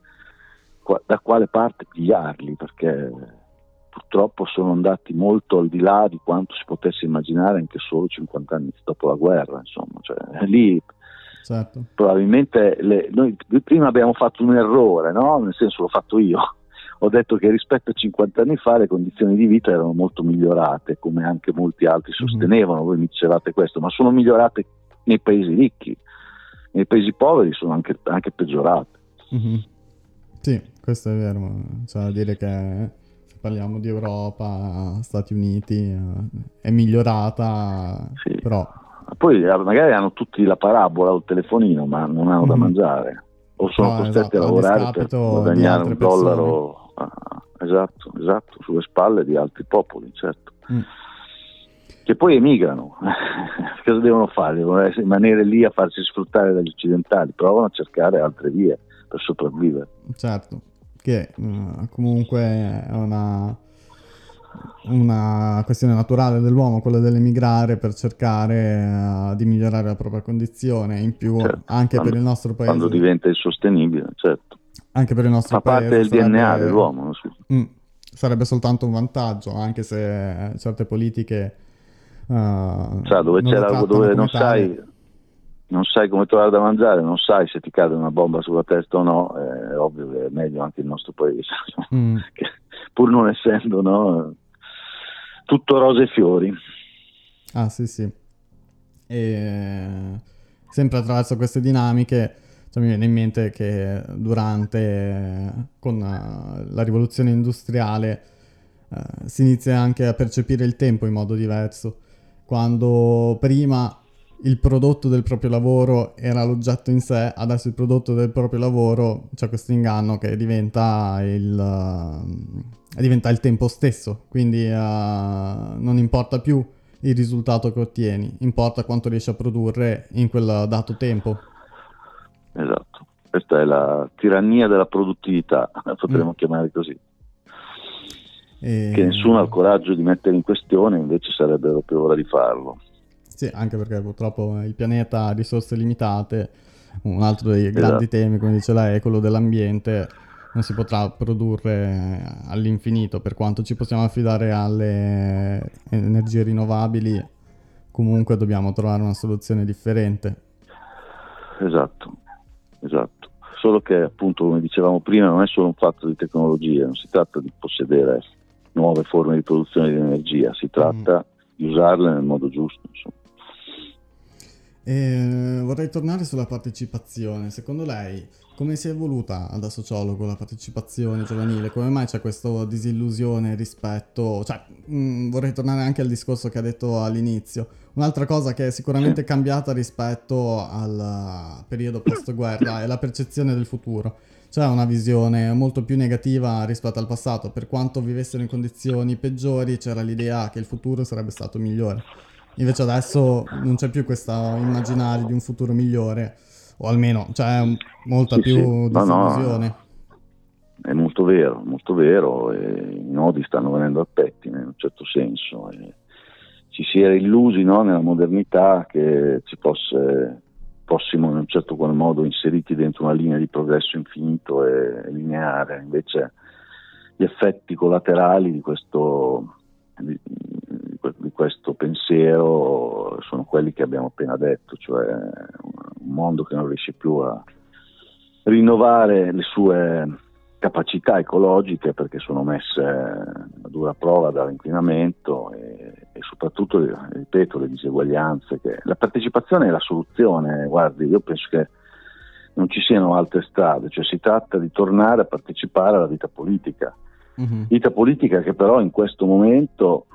qua, da quale parte pigliarli, perché purtroppo sono andati molto al di là di quanto si potesse immaginare anche solo 50 anni dopo la guerra. Insomma, cioè, lì certo. probabilmente le, noi prima abbiamo fatto un errore, no? nel senso l'ho fatto io ho detto che rispetto a 50 anni fa le condizioni di vita erano molto migliorate, come anche molti altri mhm. sostenevano, voi mi dicevate questo, ma sono migliorate nei paesi ricchi, nei paesi poveri sono anche, anche peggiorate.
Mm-hmm. Sì, questo è vero, c'è da dire che se parliamo di Europa, Stati Uniti, eh, è migliorata, sì. però...
Poi eh, magari hanno tutti la parabola o il telefonino, ma non hanno mm-hmm. da mhm. mangiare o sono no, costretti esatto, a lavorare per guadagnare un dollaro Ah, esatto, esatto, sulle spalle di altri popoli, certo. Mm. Che poi emigrano, cosa devono fare? Devono rimanere lì a farsi sfruttare dagli occidentali, provano a cercare altre vie per sopravvivere.
Certo, che uh, comunque è una, una, questione naturale dell'uomo, quella dell'emigrare per cercare uh, di migliorare la propria condizione, in più certo, anche
quando,
per il nostro paese.
Quando diventa insostenibile, certo
anche per il nostro
Fa
paese.
Fa parte del sarebbe... DNA dell'uomo.
Mm, sarebbe soltanto un vantaggio, anche se certe politiche... Uh,
cioè, dove, la, dove non, sai, non sai come trovare da mangiare, non sai se ti cade una bomba sulla testa o no, è ovvio che è meglio anche il nostro paese, mm. che, pur non essendo no, tutto rose e fiori.
Ah sì sì. E sempre attraverso queste dinamiche cioè, mi viene in mente che durante, con uh, la rivoluzione industriale, uh, si inizia anche a percepire il tempo in modo diverso. Quando prima il prodotto del proprio lavoro era l'oggetto in sé, adesso il prodotto del proprio lavoro c'è questo inganno che diventa il, uh, diventa il tempo stesso, quindi uh, non importa più il risultato che ottieni, importa quanto riesci a produrre in quel dato tempo.
Esatto, questa è la tirannia della produttività, la potremmo mm. chiamare così. E... Che nessuno ha il coraggio di mettere in questione, invece sarebbe proprio ora di farlo.
Sì, anche perché purtroppo il pianeta ha risorse limitate, un altro dei esatto. grandi temi, come dice lei, è quello dell'ambiente, non si potrà produrre all'infinito, per quanto ci possiamo affidare alle energie rinnovabili, comunque dobbiamo trovare una soluzione differente.
Esatto, esatto. Solo che appunto, come dicevamo prima, non è solo un fatto di tecnologia, non si tratta di possedere nuove forme di produzione di energia, si tratta mm. di usarle nel modo giusto. Insomma.
E vorrei tornare sulla partecipazione. Secondo lei come si è evoluta da sociologo la partecipazione giovanile? Come mai c'è questa disillusione rispetto... Cioè, mh, mm, vorrei tornare anche al discorso che ha detto all'inizio. Un'altra cosa che è sicuramente cambiata rispetto al periodo post-guerra è la percezione del futuro. C'è una visione molto più negativa rispetto al passato. Per quanto vivessero in condizioni peggiori, c'era l'idea che il futuro sarebbe stato migliore. Invece adesso non c'è più questo immaginario di un futuro migliore o almeno c'è molta sì, più sì. disillusione. No,
no, è molto vero, molto vero, i nodi stanno venendo a petti in un certo senso. ci si era illusi no, nella modernità che ci fosse, fossimo in un certo qual modo inseriti dentro una linea di progresso infinito e lineare, invece gli effetti collaterali di questo, di, di questo pensiero sono quelli che abbiamo appena detto, cioè un mondo che non riesce più a rinnovare le sue capacità ecologiche perché sono messe a dura prova dall'inquinamento e, e soprattutto, ripeto, le diseguaglianze. Che... La partecipazione è la soluzione, guardi, io penso che non ci siano altre strade, cioè si tratta di tornare a partecipare alla vita politica. Uh-huh. Vita politica che però in questo momento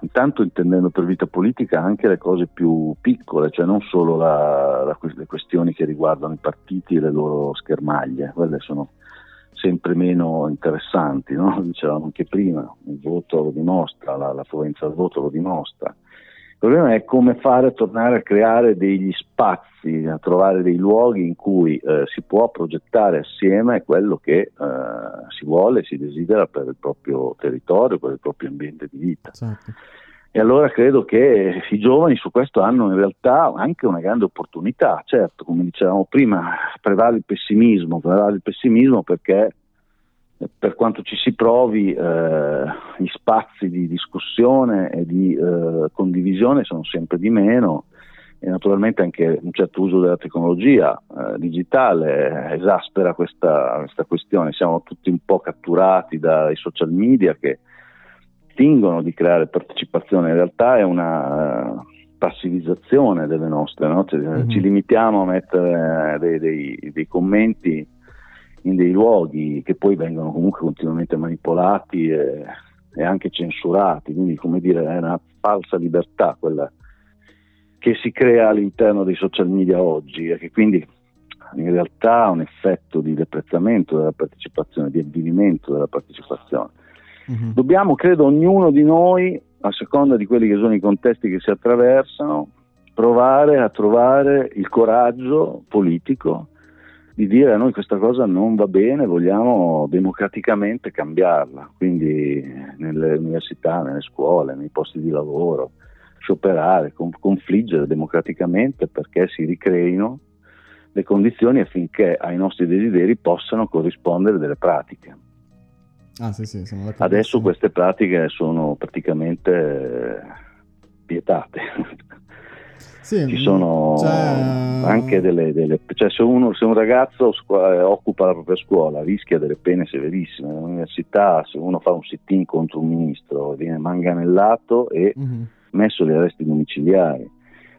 intanto intendendo per vita politica anche le cose più piccole, cioè non solo la, la, le questioni che riguardano i partiti e le loro schermaglie, quelle sono sempre meno interessanti, no? dicevamo anche prima, il voto lo dimostra, la, l'affluenza al voto lo dimostra. Problema è come fare a tornare a creare degli spazi, a trovare dei luoghi in cui eh, si può progettare assieme quello che eh, si vuole, si desidera per il proprio territorio, per il proprio ambiente di vita. Certo. E allora credo che i giovani su questo hanno in realtà anche una grande opportunità. Certo, come dicevamo prima, prevale il pessimismo, prevale il pessimismo perché per quanto ci si provi, eh, gli spazi di discussione e di eh, condivisione sono sempre di meno e naturalmente anche un certo uso della tecnologia eh, digitale esaspera questa, questa, questione. Siamo tutti un po' catturati dai social media che fingono di creare partecipazione, in realtà è una uh, passivizzazione delle nostre, no? cioè, mm-hmm. ci limitiamo a mettere dei, dei, dei, commenti in dei luoghi che poi vengono comunque continuamente manipolati e, e anche censurati, quindi come dire è una falsa libertà quella che si crea all'interno dei social media oggi e che quindi in realtà ha un effetto di deprezzamento della partecipazione, di avvilimento della partecipazione Mm-hmm. Dobbiamo, credo, ognuno di noi, a seconda di quelli che sono i contesti che si attraversano, provare a trovare il coraggio politico di dire a noi questa cosa non va bene, vogliamo democraticamente cambiarla, quindi nelle università, nelle scuole, nei posti di lavoro, scioperare, confliggere democraticamente perché si ricreino le condizioni affinché ai nostri desideri possano corrispondere delle pratiche. Ah, sì, sì, Adesso queste pratiche sono praticamente eh, vietate. Sì, Ci sono cioè... anche delle, delle cioè se, uno, se, un ragazzo scu- occupa la propria scuola rischia delle pene severissime. All'università, se uno fa un sit-in contro un ministro, viene manganellato e mm-hmm. messo agli arresti domiciliari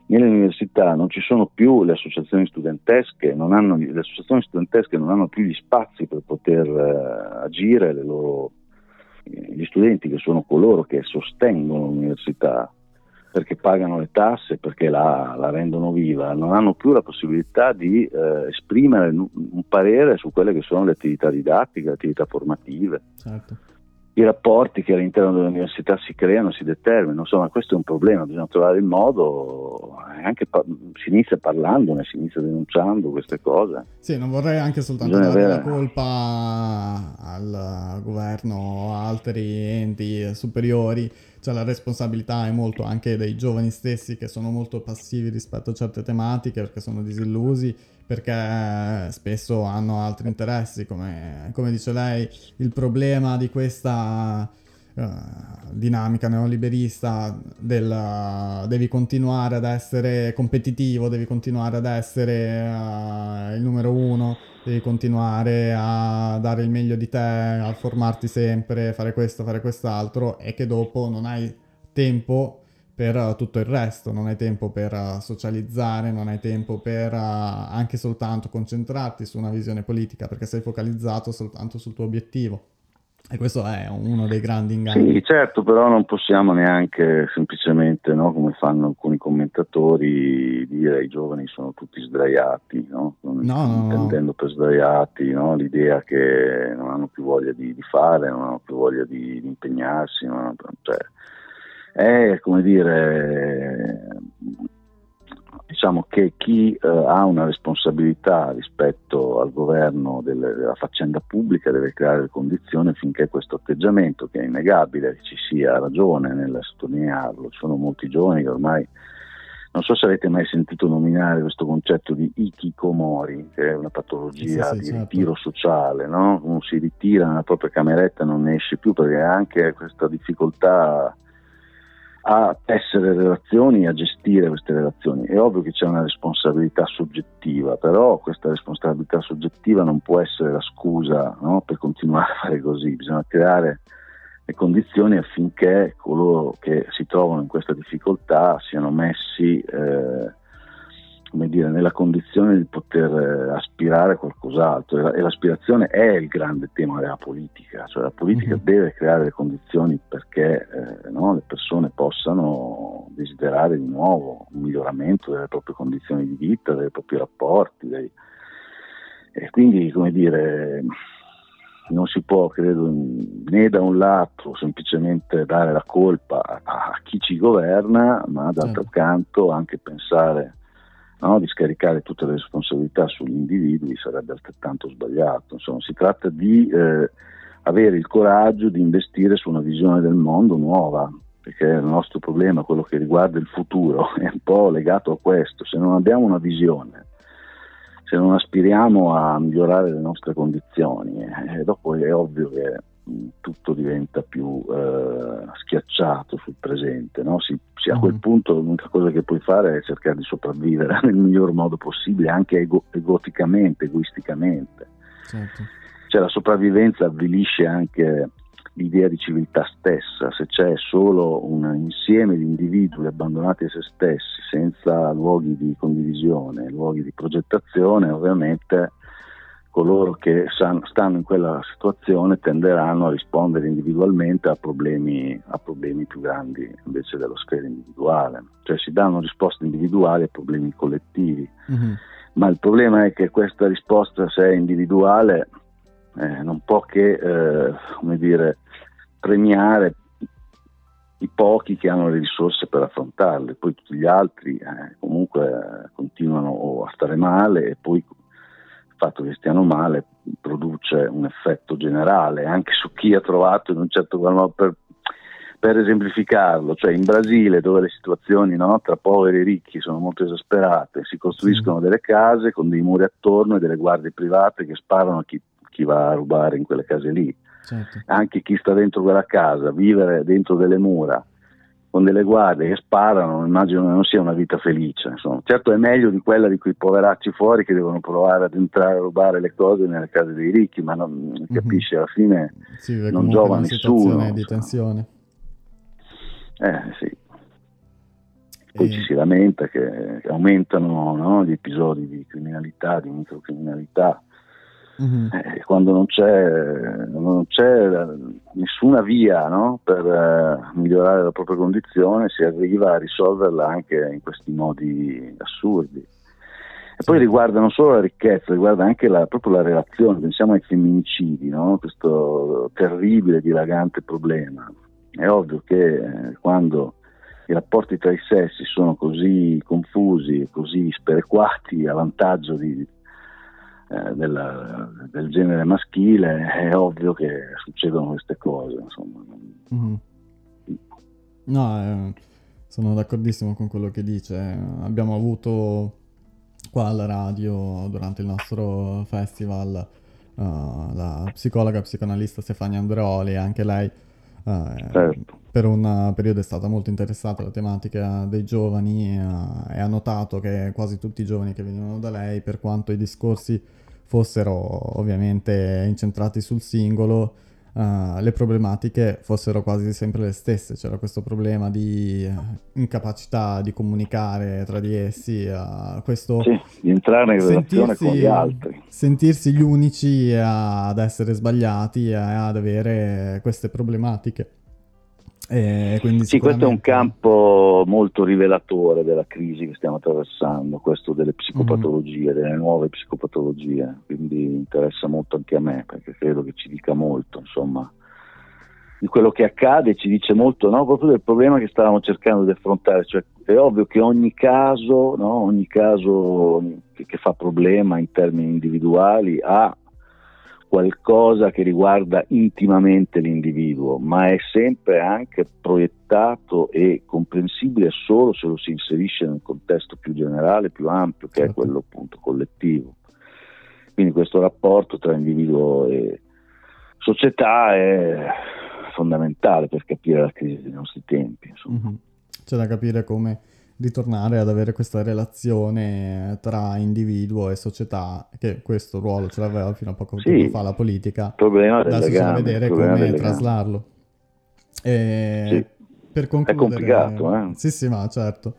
nelle università non ci sono più le associazioni studentesche, hanno, le associazioni studentesche non hanno più gli spazi per poter uh, agire, loro, gli studenti che sono coloro che sostengono l'università perché pagano le tasse, perché la, la rendono viva, non hanno più la possibilità di uh, esprimere un parere su quelle che sono le attività didattiche, le attività formative. Certo i rapporti che all'interno dell'università si creano, si determinano, insomma questo è un problema, bisogna trovare il modo, anche pa- si inizia parlandone, si inizia denunciando queste cose.
Sì, non vorrei anche soltanto bisogna dare avere... la colpa al governo o a altri enti superiori, cioè la responsabilità è molto anche dei giovani stessi che sono molto passivi rispetto a certe tematiche perché sono disillusi perché spesso hanno altri interessi, come, come dice lei, il problema di questa uh, dinamica neoliberista del devi continuare ad essere competitivo, devi continuare ad essere uh, il numero uno, devi continuare a dare il meglio di te, a formarti sempre, fare questo, fare quest'altro e che dopo non hai tempo per uh, tutto il resto, non hai tempo per uh, socializzare, non hai tempo per uh, anche soltanto concentrarti su una visione politica perché sei focalizzato soltanto sul tuo obiettivo. E questo è uno dei grandi inganni.
Sì, certo, però non possiamo neanche semplicemente, no, come fanno alcuni commentatori, dire ai giovani sono tutti sdraiati, no? no, intendendo per sdraiati no? l'idea che non hanno più voglia di, di, fare, non hanno più voglia di, di impegnarsi, hanno, cioè, è come dire diciamo che chi eh, ha una responsabilità rispetto al governo delle, della faccenda pubblica deve creare le condizioni affinché questo atteggiamento, che è innegabile, ci sia ragione nel sottolinearlo, ci sono molti giovani che ormai non so se avete mai sentito nominare questo concetto di ikikomori, che è una patologia sì, sì, di certo. ritiro sociale, no? uno si ritira nella propria cameretta e non ne esce più perché anche questa difficoltà a tessere relazioni a gestire queste relazioni. È ovvio che c'è una responsabilità soggettiva, però questa responsabilità soggettiva non può essere la scusa no, per continuare a fare così, bisogna creare le condizioni affinché coloro che si trovano in questa difficoltà siano messi eh, come dire, nella condizione di poter eh, aspirare a qualcos'altro e, l'aspirazione è il grande tema della politica, cioè la politica mm-hmm. deve creare le condizioni perché eh, no, le persone possano desiderare di nuovo un miglioramento delle proprie condizioni di vita, dei propri rapporti. Dei... E quindi, come dire, non si può, credo, né da un lato semplicemente dare la colpa a, chi ci governa, ma d'altro certo. canto anche pensare no, di scaricare tutte le responsabilità sugli individui sarebbe altrettanto sbagliato. Insomma, si tratta di eh, avere il coraggio di investire su una visione del mondo nuova, perché il nostro problema, quello che riguarda il futuro, è un po' legato a questo. Se non abbiamo una visione, se non aspiriamo a migliorare le nostre condizioni, eh, dopo è ovvio che tutto diventa più eh, schiacciato sul presente. No? Si, si, a quel mm. punto l'unica cosa che puoi fare è cercare di sopravvivere nel miglior modo possibile, anche ego, egoticamente, egoisticamente. Certo. Cioè la sopravvivenza avvilisce anche l'idea di civiltà stessa, se c'è solo un insieme di individui abbandonati a se stessi, senza luoghi di condivisione, luoghi di progettazione, ovviamente coloro che stanno in quella situazione tenderanno a rispondere individualmente a problemi, a problemi più grandi invece della sfera individuale, cioè si danno risposte individuali a problemi collettivi, mm-hmm. ma il problema è che questa risposta se è individuale eh, non può che eh, come dire, premiare i pochi che hanno le risorse per affrontarle, poi tutti gli altri eh, comunque continuano a stare male e poi fatto che stiano male produce un effetto generale anche su chi ha trovato in un certo modo per, per esemplificarlo, cioè in Brasile dove le situazioni no, tra poveri e ricchi sono molto esasperate, si costruiscono delle case con dei muri attorno e delle guardie private che sparano a chi, chi va a rubare in quelle case lì certo. anche chi sta dentro quella casa, vivere dentro delle mura con delle guardie che sparano, immagino che non sia una vita felice. Insomma. Certo è meglio di quella di quei poveracci fuori che devono provare ad entrare a rubare le cose nelle case dei ricchi, ma non mm-hmm. capisci, alla fine sì, non giova nessuno.
di tensione.
Eh sì. Poi e... ci si lamenta che, che aumentano no, gli episodi di criminalità, di microcriminalità, Uh-huh. Eh, quando non c'è, non c'è nessuna via no? per eh, migliorare la propria condizione, si arriva a risolverla anche in questi modi assurdi. E poi riguarda non solo la ricchezza, riguarda anche la, proprio la relazione, pensiamo ai femminicidi, no? questo terribile, dilagante problema. È ovvio che eh, quando i rapporti tra i sessi sono così confusi, così sperequati a vantaggio di, eh, della, del genere maschile, è ovvio che succedono queste cose. Mm-hmm.
No, eh, sono d'accordissimo con quello che dice. Abbiamo avuto qua alla radio durante il nostro festival uh, la psicologa psicoanalista Stefania Andreoli, anche lei uh, certo. per un periodo è stata molto interessata alla tematica dei giovani uh, e ha notato che quasi tutti i giovani che venivano da lei, per quanto i discorsi fossero ovviamente incentrati sul singolo, uh, le problematiche fossero quasi sempre le stesse. C'era questo problema di uh, incapacità di comunicare tra di essi, uh, questo
sì, di entrare in relazione con gli altri.
Sentirsi gli unici ad essere sbagliati e ad avere queste problematiche.
Eh, sì, sicuramente... questo è un campo molto rivelatore della crisi che stiamo attraversando, questo delle psicopatologie, mm-hmm. delle nuove psicopatologie, quindi interessa molto anche a me perché credo che ci dica molto, insomma, di quello che accade, ci dice molto no? proprio del problema che stavamo cercando di affrontare, cioè è ovvio che ogni caso, no? ogni caso che fa problema in termini individuali ha qualcosa che riguarda intimamente l'individuo, ma è sempre anche proiettato e comprensibile solo se lo si inserisce in un contesto più generale, più ampio, che certo. è quello appunto collettivo. Quindi questo rapporto tra individuo e società è fondamentale per capire la crisi dei nostri tempi. Mm-hmm.
C'è da capire come ritornare ad avere questa relazione tra individuo e società, che questo ruolo ce l'aveva fino a poco sì, tempo fa la politica,
problema
adesso
bisogna
vedere come traslarlo. Sì. per concludere,
è complicato, eh?
Sì, sì, ma certo.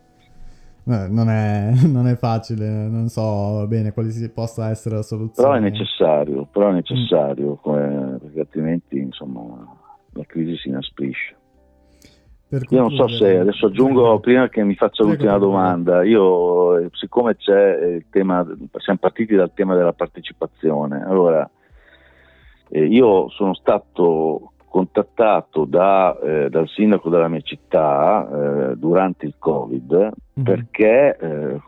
Eh, non è, non è, facile, non so bene quale possa essere la soluzione.
Però è necessario, però è necessario, mm. come, perché altrimenti insomma, la crisi si inasprisce. Io non so se adesso aggiungo prima che mi faccia l'ultima domanda. Io, eh, siccome c'è il tema, siamo partiti dal tema della partecipazione, allora Eh, io sono stato contattato da, eh, dal sindaco della mia città eh, durante il Covid mm-hmm. perché, eh,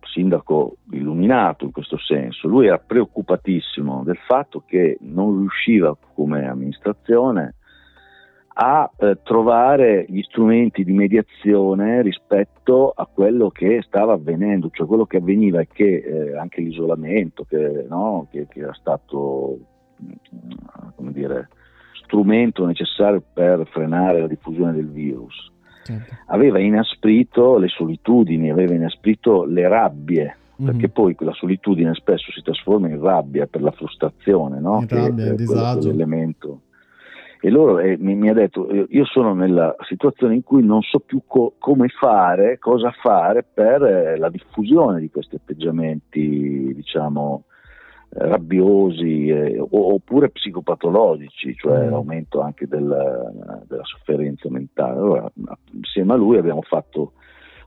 sindaco illuminato in questo senso, lui era preoccupatissimo del fatto che non riusciva come amministrazione a eh, trovare gli strumenti di mediazione rispetto a quello che stava avvenendo, cioè quello che avveniva è che eh, anche l'isolamento che, no, che, che, era stato come dire, strumento necessario per frenare la diffusione del virus, certo. aveva inasprito le solitudini, aveva inasprito le rabbie perché mm-hmm. poi quella solitudine spesso si trasforma in rabbia per la frustrazione, no?
In rabbia, il disagio.
L'elemento e loro eh, mi, mi, ha detto io sono nella situazione in cui non so più co- come fare, cosa fare per eh, la diffusione di questi atteggiamenti diciamo eh, rabbiosi eh, oppure psicopatologici, cioè mm. l'aumento anche del, della sofferenza mentale. Allora, insieme a lui abbiamo fatto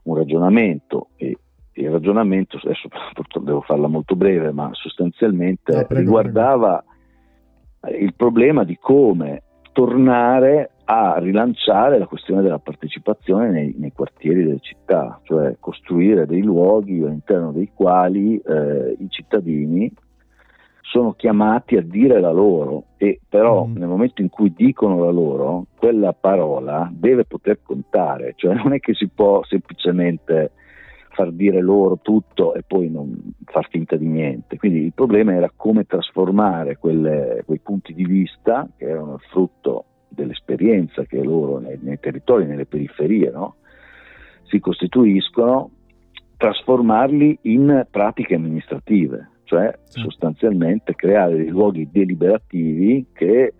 un ragionamento e il ragionamento, adesso devo farla molto breve, ma sostanzialmente no, prego, riguardava prego. il problema di come tornare a rilanciare la questione della partecipazione nei, nei, quartieri delle città, cioè costruire dei luoghi all'interno dei quali eh, i cittadini sono chiamati a dire la loro e però mm. nel momento in cui dicono la loro, quella parola deve poter contare, cioè non è che si può semplicemente far dire loro tutto e poi non far finta di niente. Quindi il problema era come trasformare quelle, quei punti di vista, che erano il frutto dell'esperienza che loro nei, nei territori, nelle periferie, no? si costituiscono, trasformarli in pratiche amministrative, cioè sì. sostanzialmente creare dei luoghi deliberativi che eh,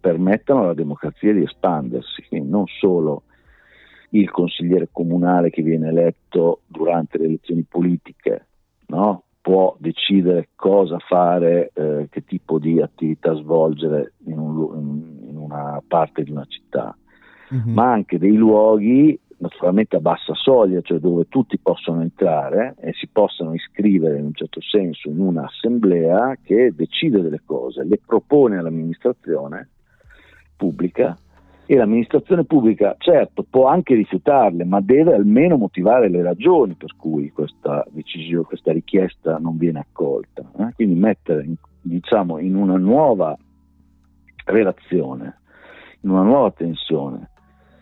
permettano alla democrazia di espandersi, quindi non solo il consigliere comunale che viene eletto durante le elezioni politiche no? può decidere cosa fare, eh, che tipo di attività svolgere in, un, in una parte di una città, mm-hmm. ma anche dei luoghi naturalmente a bassa soglia, cioè dove tutti possono entrare e si possono iscrivere in un certo senso in un'assemblea che decide delle cose, le propone all'amministrazione pubblica e l'amministrazione pubblica certo può anche rifiutarle, ma deve almeno motivare le ragioni per cui questa, decisione, questa richiesta non viene accolta. Eh? Quindi mettere in, diciamo, in una nuova relazione, in una nuova tensione,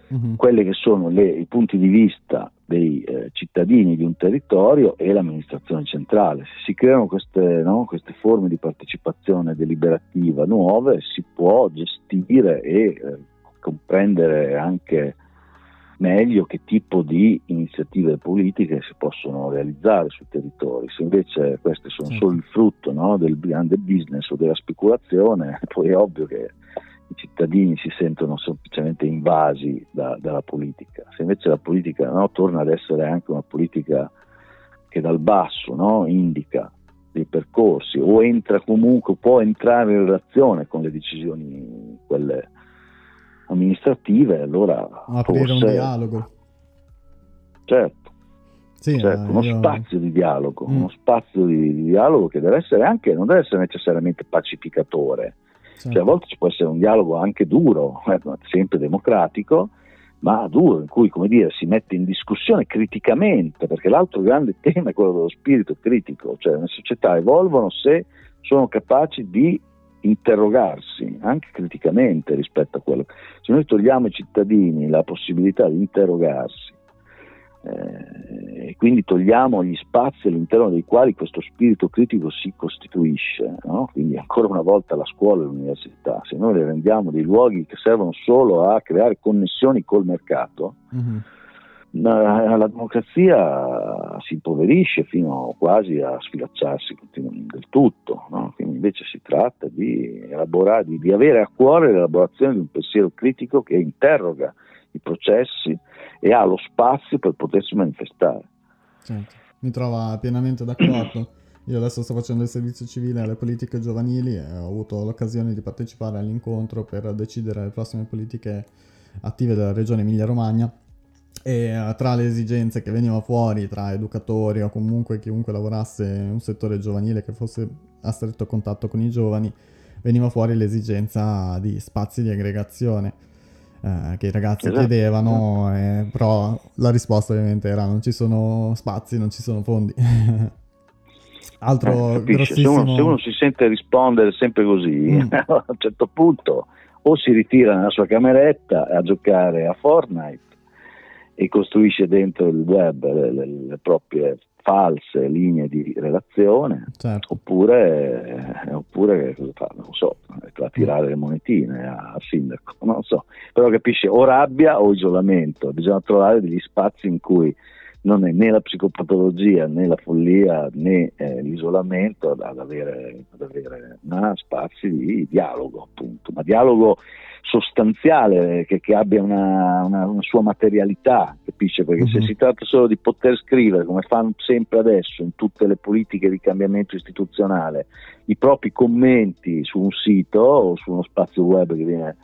uh-huh. quelli che sono le, i punti di vista dei eh, cittadini di un territorio e l'amministrazione centrale. Se si creano queste, no, queste, forme di partecipazione deliberativa nuove, si può gestire e eh, comprendere anche meglio che tipo di iniziative politiche si possono realizzare sui territori. Se invece queste sono solo il frutto no, del grande business o della speculazione, poi è ovvio che i cittadini si sentono semplicemente invasi da, dalla politica. Se invece la politica no, torna ad essere anche una politica che dal basso no, indica dei percorsi o entra comunque, può entrare in relazione con le decisioni quelle amministrative, allora
aprire forse, un dialogo.
Certo, sì, certo uno io... spazio di dialogo, mm. uno spazio di, di, dialogo che deve essere anche, non deve essere necessariamente pacificatore, certo. cioè a volte ci può essere un dialogo anche duro, eh, sempre democratico, ma duro, in cui come dire, si mette in discussione criticamente, perché l'altro grande tema è quello dello spirito critico, cioè le società evolvono se sono capaci di interrogarsi anche criticamente rispetto a quello. Se noi togliamo ai cittadini la possibilità di interrogarsi eh, e quindi togliamo gli spazi all'interno dei quali questo spirito critico si costituisce, no? quindi ancora una volta la scuola e l'università, se noi le rendiamo dei luoghi che servono solo a creare connessioni col mercato, mm-hmm la democrazia si impoverisce fino quasi a sfilacciarsi del tutto, no? quindi invece si tratta di, elaborare, di, di avere a cuore l'elaborazione di un pensiero critico che interroga i processi e ha lo spazio per potersi manifestare.
Certo. Mi trova pienamente d'accordo. Io adesso sto facendo il servizio civile alle politiche giovanili e ho avuto l'occasione di partecipare all'incontro per decidere le prossime politiche attive della regione Emilia-Romagna e uh, tra le esigenze che venivano fuori tra educatori o comunque chiunque lavorasse in un settore giovanile che fosse a stretto contatto con i giovani, veniva fuori l'esigenza di spazi di aggregazione eh, che i ragazzi
Esatto.
chiedevano, eh, però la risposta ovviamente era non ci sono spazi, non ci sono fondi. Altro
Eh, capisci? se, uno,
grossissimo...
se uno si sente rispondere sempre così,
Mm.
a un certo punto o si ritira nella sua cameretta a giocare a Fortnite e costruisce dentro il web le, le- le proprie false linee di relazione,
Certo.
oppure, eh, oppure cosa fa? Non so, a tirare le monetine al sindaco, non so. Però capisce o rabbia o isolamento, bisogna trovare degli spazi in cui non è né la psicopatologia né la follia né eh, l'isolamento ad, avere, ad avere ma spazi di dialogo appunto, ma dialogo sostanziale che, che abbia una, una- una sua materialità, capisce? Perché se
Mhm.
si tratta solo di poter scrivere come fanno sempre adesso in tutte le politiche di cambiamento istituzionale i propri commenti su un sito o su uno spazio web che viene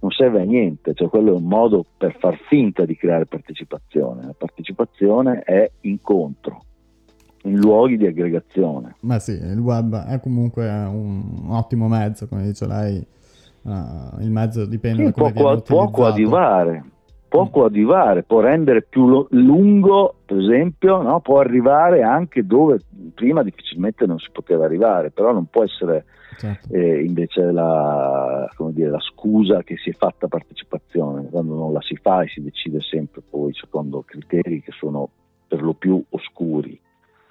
non serve a niente, cioè quello è un modo per far finta di creare partecipazione. La partecipazione è incontro in luoghi di aggregazione.
Ma sì, il web è comunque un ottimo mezzo, come dice lei. Eh, il mezzo dipende
Sì,
da come
può, può coadiuvare, può
Mm.
coadiuvare, può rendere più lo- lungo, per esempio, no? può arrivare anche dove prima difficilmente non si poteva arrivare, però non può essere
Certo.
eh, invece la, come dire, la scusa che si è fatta partecipazione, quando non la si fa e si decide sempre poi secondo criteri che sono per lo più oscuri,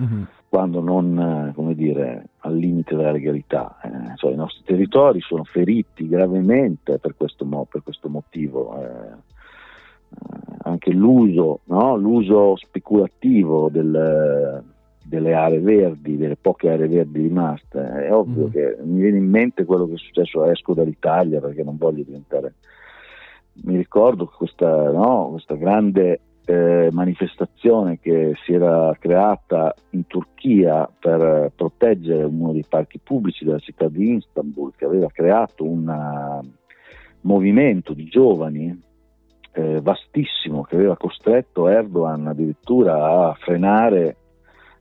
Mhm.
quando non eh, come dire, al limite della legalità. eh. Cioè, I nostri territori sono feriti gravemente per questo, mo- per questo motivo. eh. Eh, anche l'uso, no? l'uso speculativo del- delle aree verdi, delle poche aree verdi rimaste, è ovvio
Mhm.
che mi viene in mente quello che è successo Esco dall'Italia perché non voglio diventare... Mi ricordo questa, no? questa grande eh, manifestazione che si era creata in Turchia per eh, proteggere uno dei parchi pubblici della città di Istanbul, che aveva creato un eh, movimento di giovani eh, vastissimo che aveva costretto Erdogan addirittura a frenare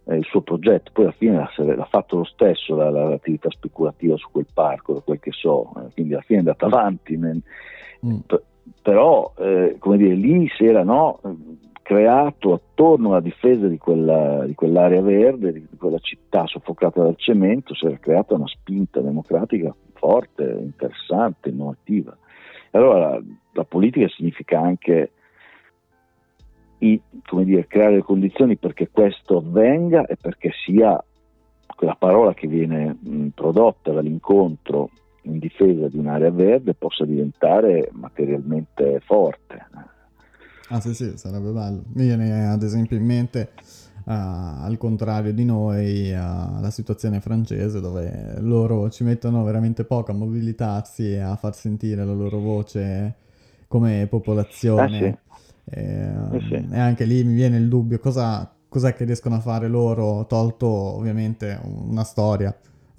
eh, il suo progetto. Poi alla fine l'ha, l'ha fatto lo stesso la- la- l'attività speculativa su quel parco, da quel che so, quindi alla fine è andata avanti. nel-
Mm.
Però eh, come dire, lì si era no, creato attorno alla difesa di, quella, di quell'area verde, di quella città soffocata dal cemento, si era creata una spinta democratica forte, interessante, innovativa. Allora la, politica significa anche i- dire, creare le condizioni perché questo avvenga e perché sia quella parola che viene mh, prodotta dall'incontro in difesa di un'area verde possa diventare materialmente forte.
Ah sì sì, sarebbe bello. Mi viene ad esempio in mente, eh, al contrario di noi, eh, la situazione francese dove loro ci mettono veramente poco a mobilitarsi e a far sentire la loro voce come popolazione.
Eh
E,
Eh sì.
e anche lì mi viene il dubbio, cosa, cos'è che riescono a fare loro, tolto ovviamente una storia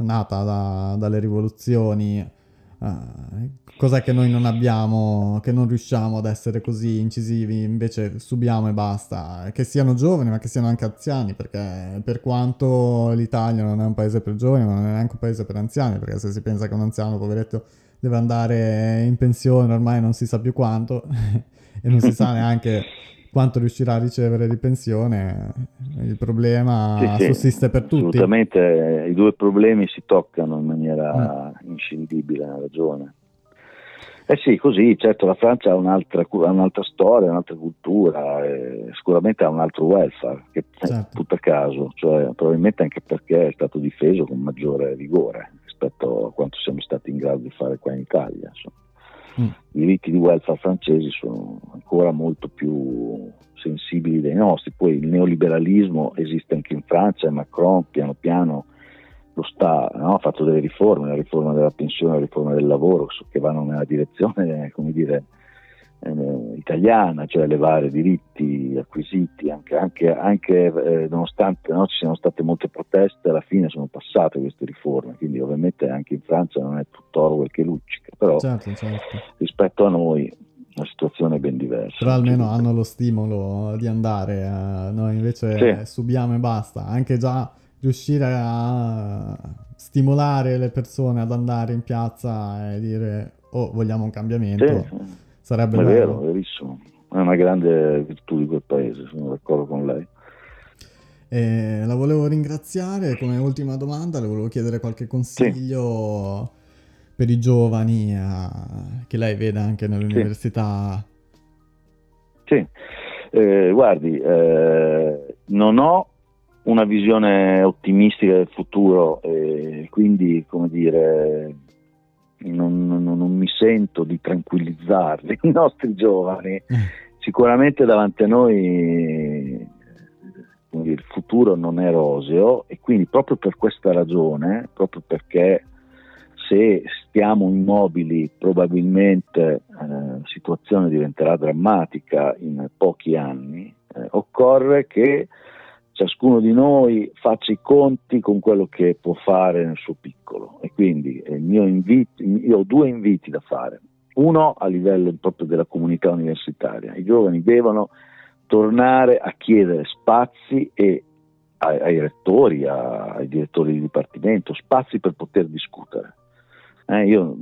nata da- dalle rivoluzioni. eh, cos'è che noi non abbiamo, che non riusciamo ad essere così incisivi, invece subiamo e basta. Che siano giovani, ma che siano anche anziani, perché per quanto l'Italia non è un paese per giovani, ma non è neanche un paese per anziani, perché se si pensa che un anziano, poveretto, deve andare in pensione ormai non si sa più quanto e non si sa neanche quanto riuscirà a ricevere di pensione, il problema
Sì, sì,
sussiste per tutti.
Assolutamente, eh, i due problemi si toccano in maniera inscindibile, ha ragione. Eh sì, così, certo la Francia ha un'altra, un'altra storia, un'altra cultura, eh, sicuramente ha un altro welfare, che
Certo.
tutto a caso, cioè, probabilmente anche perché è stato difeso con maggiore vigore rispetto a quanto siamo stati in grado di fare qua in Italia. insomma.
Mm.
I diritti di welfare francesi sono ancora molto più sensibili dei nostri, poi il neoliberalismo esiste anche in Francia e Macron piano piano lo sta, no? ha fatto delle riforme, la riforma della pensione, la riforma del lavoro, che vanno nella direzione, come dire, eh, italiana, cioè elevare diritti acquisiti, anche, anche, anche eh, nonostante no, ci siano state molte proteste, alla fine sono passate queste riforme, quindi ovviamente anche in Francia non è tutto Orwell che luccica, però
Certo, certo.
rispetto a noi la situazione è ben diversa.
Però almeno hanno lo stimolo di andare, eh, noi invece
Sì.
subiamo e basta. Anche già riuscire a stimolare le persone ad andare in piazza e dire oh vogliamo un cambiamento sì, sarebbe
è vero, verissimo. È una grande virtù di quel paese sono d'accordo con lei.
E la volevo ringraziare come ultima domanda le volevo chiedere qualche consiglio sì. per i giovani uh, che lei vede anche nell'università.
Sì, sì. Eh, guardi eh, non ho una visione ottimistica del futuro e quindi, come dire, non, non, non mi sento di tranquillizzarli, i nostri giovani. Mm. Sicuramente davanti a noi dire, il futuro non è roseo e quindi proprio per questa ragione, proprio perché se stiamo immobili probabilmente eh, la situazione diventerà drammatica in pochi anni, eh, occorre che ciascuno di noi faccia i conti con quello che può fare nel suo piccolo e quindi eh, invito, io ho due inviti da fare. Uno a livello proprio della comunità universitaria, i giovani devono tornare a chiedere spazi e ai, ai rettori, a, ai direttori di dipartimento, spazi per poter discutere. Eh, io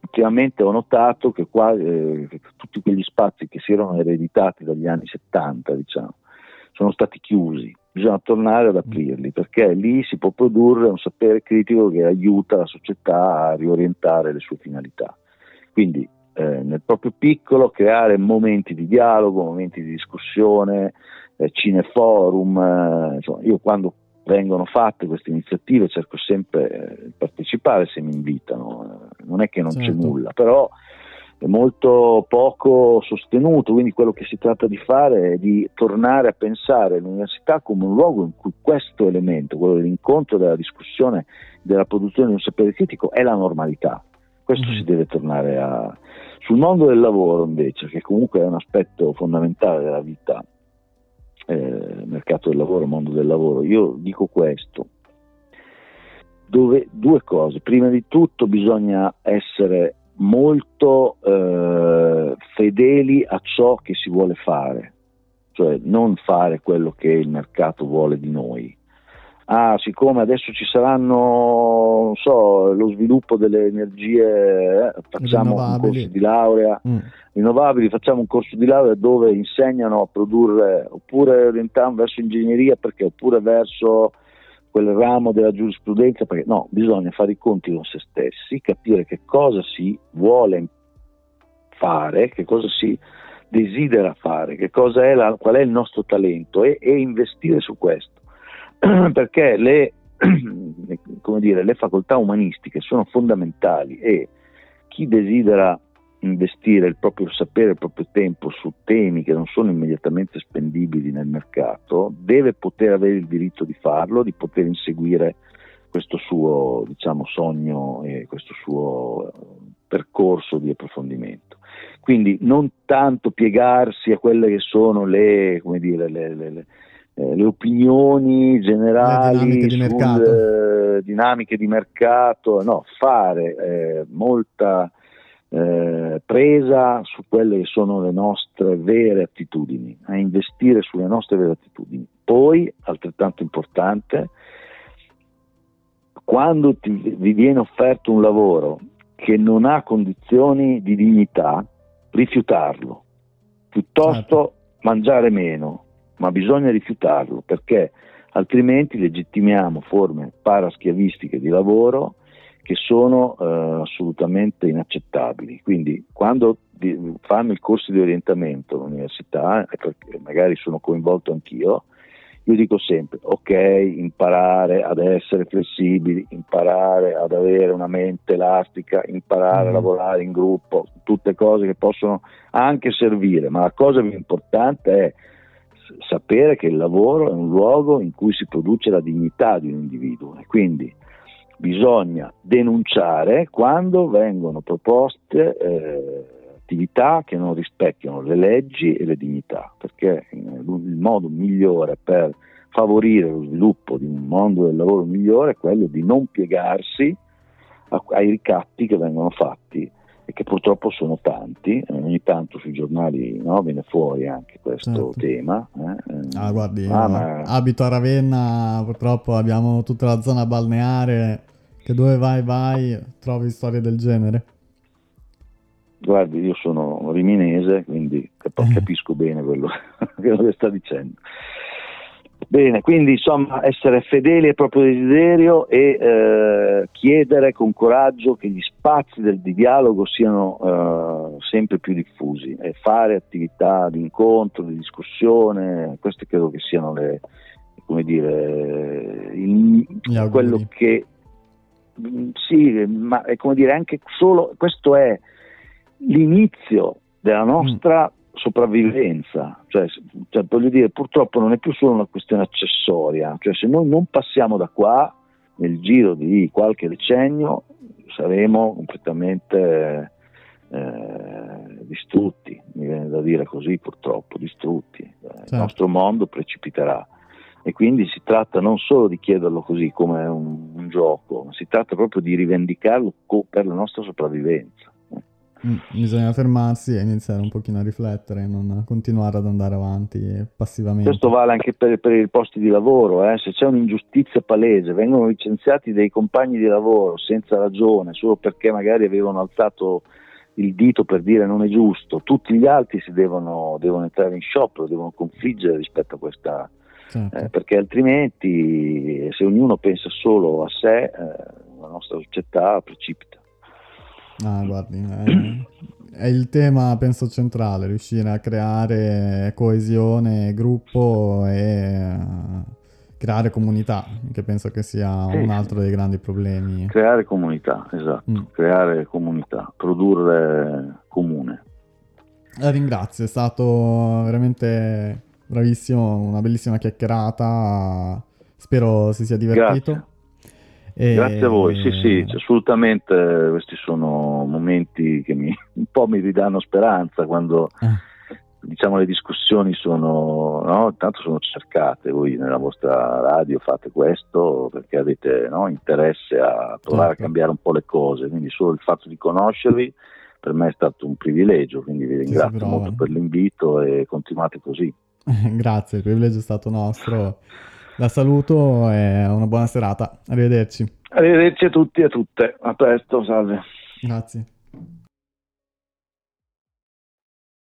ultimamente ho notato che qua, eh, tutti quegli spazi che si erano ereditati dagli anni 70, diciamo, sono stati chiusi, bisogna tornare ad aprirli perché lì si può produrre un sapere critico che aiuta la società a riorientare le sue finalità. Quindi eh, nel proprio piccolo creare momenti di dialogo, momenti di discussione, eh, cineforum, eh, insomma, io quando vengono fatte queste iniziative cerco sempre eh, di partecipare se mi invitano, eh, non è che non certo. c'è nulla, però molto poco sostenuto, quindi quello che si tratta di fare è di tornare a pensare l'università come un luogo in cui questo elemento, quello dell'incontro, della discussione, della produzione di un sapere critico è la normalità. Questo mm-hmm. si deve tornare a... Sul mondo del lavoro invece, che comunque è un aspetto fondamentale della vita, eh, mercato del lavoro, mondo del lavoro, io dico questo, dove due cose, prima di tutto bisogna essere molto eh, fedeli a ciò che si vuole fare, cioè non fare quello che il mercato vuole di noi. Ah, siccome adesso ci saranno, so, lo sviluppo delle energie, eh, facciamo un corso di laurea, mm. rinnovabili, facciamo un corso di laurea dove insegnano a produrre, oppure orientiamo verso ingegneria perché, oppure verso quel ramo della giurisprudenza, perché no, bisogna fare i conti con se stessi, capire che cosa si vuole fare, che cosa si desidera fare, è la, qual è il nostro talento e, e investire su questo. perché le, dire, le facoltà umanistiche sono fondamentali e chi desidera investire il proprio sapere, il proprio tempo su temi che non sono immediatamente spendibili nel mercato, deve poter avere il diritto di farlo, di poter inseguire questo suo diciamo, sogno e questo suo percorso di approfondimento. Quindi non tanto piegarsi a quelle che sono le, dire, le, le, le, eh, opinioni generali
le dinamiche di mercato,
eh, dinamiche di mercato no, fare eh, molta eh, presa su quelle che sono le nostre vere attitudini, a investire sulle nostre vere attitudini. Poi, altrettanto importante, quando ti, vi viene offerto un lavoro che non ha condizioni di dignità, rifiutarlo, piuttosto certo. mangiare meno, ma bisogna rifiutarlo perché altrimenti legittimiamo forme paraschiavistiche di lavoro che sono eh, assolutamente inaccettabili. Quindi quando di, fanno il corso di orientamento all'università, e magari sono coinvolto anch'io, io dico sempre, ok, imparare ad essere flessibili, imparare ad avere una mente elastica, imparare a lavorare in gruppo, tutte cose che possono anche servire, ma la cosa più importante è sapere che il lavoro è un luogo in cui si produce la dignità di un individuo e quindi bisogna denunciare quando vengono proposte eh, attività che non rispecchiano le leggi e le dignità, perché il modo migliore per favorire lo sviluppo di un mondo del lavoro migliore è quello di non piegarsi ai ricatti che vengono fatti e che purtroppo sono tanti, ogni tanto sui giornali no, viene fuori anche questo certo. tema.
Eh. Ah, guardi, ah, ma... abito a Ravenna, purtroppo abbiamo tutta la zona balneare, che dove vai vai trovi storie del genere.
Guardi, io sono riminese, quindi eh. capisco bene quello che sta dicendo. Bene, quindi insomma essere fedeli al proprio desiderio e eh, chiedere con coraggio che gli spazi del, di dialogo siano eh, sempre più diffusi e fare attività di incontro, di discussione, queste credo che siano le, come dire, il, quello che sì, ma è come dire anche solo questo è l'inizio della nostra mm sopravvivenza, cioè, cioè, voglio dire, purtroppo non è più solo una questione accessoria, cioè se noi non passiamo da qua nel giro di qualche decennio saremo completamente eh, distrutti, mi viene da dire così purtroppo, distrutti, certo. il nostro mondo precipiterà e quindi si tratta non solo di chiederlo così come un, un gioco, ma si tratta proprio di rivendicarlo co- per la nostra sopravvivenza.
Mm, bisogna fermarsi e iniziare un pochino a riflettere, non continuare ad andare avanti passivamente.
Questo vale anche per, per i posti di lavoro, eh? se c'è un'ingiustizia palese, vengono licenziati dei compagni di lavoro senza ragione, solo perché magari avevano alzato il dito per dire non è giusto, tutti gli altri si devono, devono entrare in sciopero, devono confliggere rispetto a questa... Certo. Eh, perché altrimenti se ognuno pensa solo a sé, eh, la nostra società precipita.
Ah, guardi, è, è, il tema, penso, centrale, riuscire a creare coesione, gruppo e uh, creare comunità, che penso che sia sì. un altro dei grandi problemi.
Creare comunità, esatto, mm. creare comunità, produrre comune.
La ringrazio, è stato veramente bravissimo, una bellissima chiacchierata, spero si sia divertito.
Grazie. E... Grazie a voi, sì sì, assolutamente questi sono momenti che mi, un po' mi ridanno speranza quando eh. diciamo le discussioni sono, no? tanto sono cercate, voi nella vostra radio fate questo perché avete no? interesse a provare certo. a cambiare un po' le cose, quindi solo il fatto di conoscervi per me è stato un privilegio, quindi vi ringrazio molto per l'invito e continuate così.
Grazie, il privilegio è stato nostro. La saluto e una buona serata. Arrivederci.
Arrivederci a tutti e a tutte. A presto, salve.
Grazie.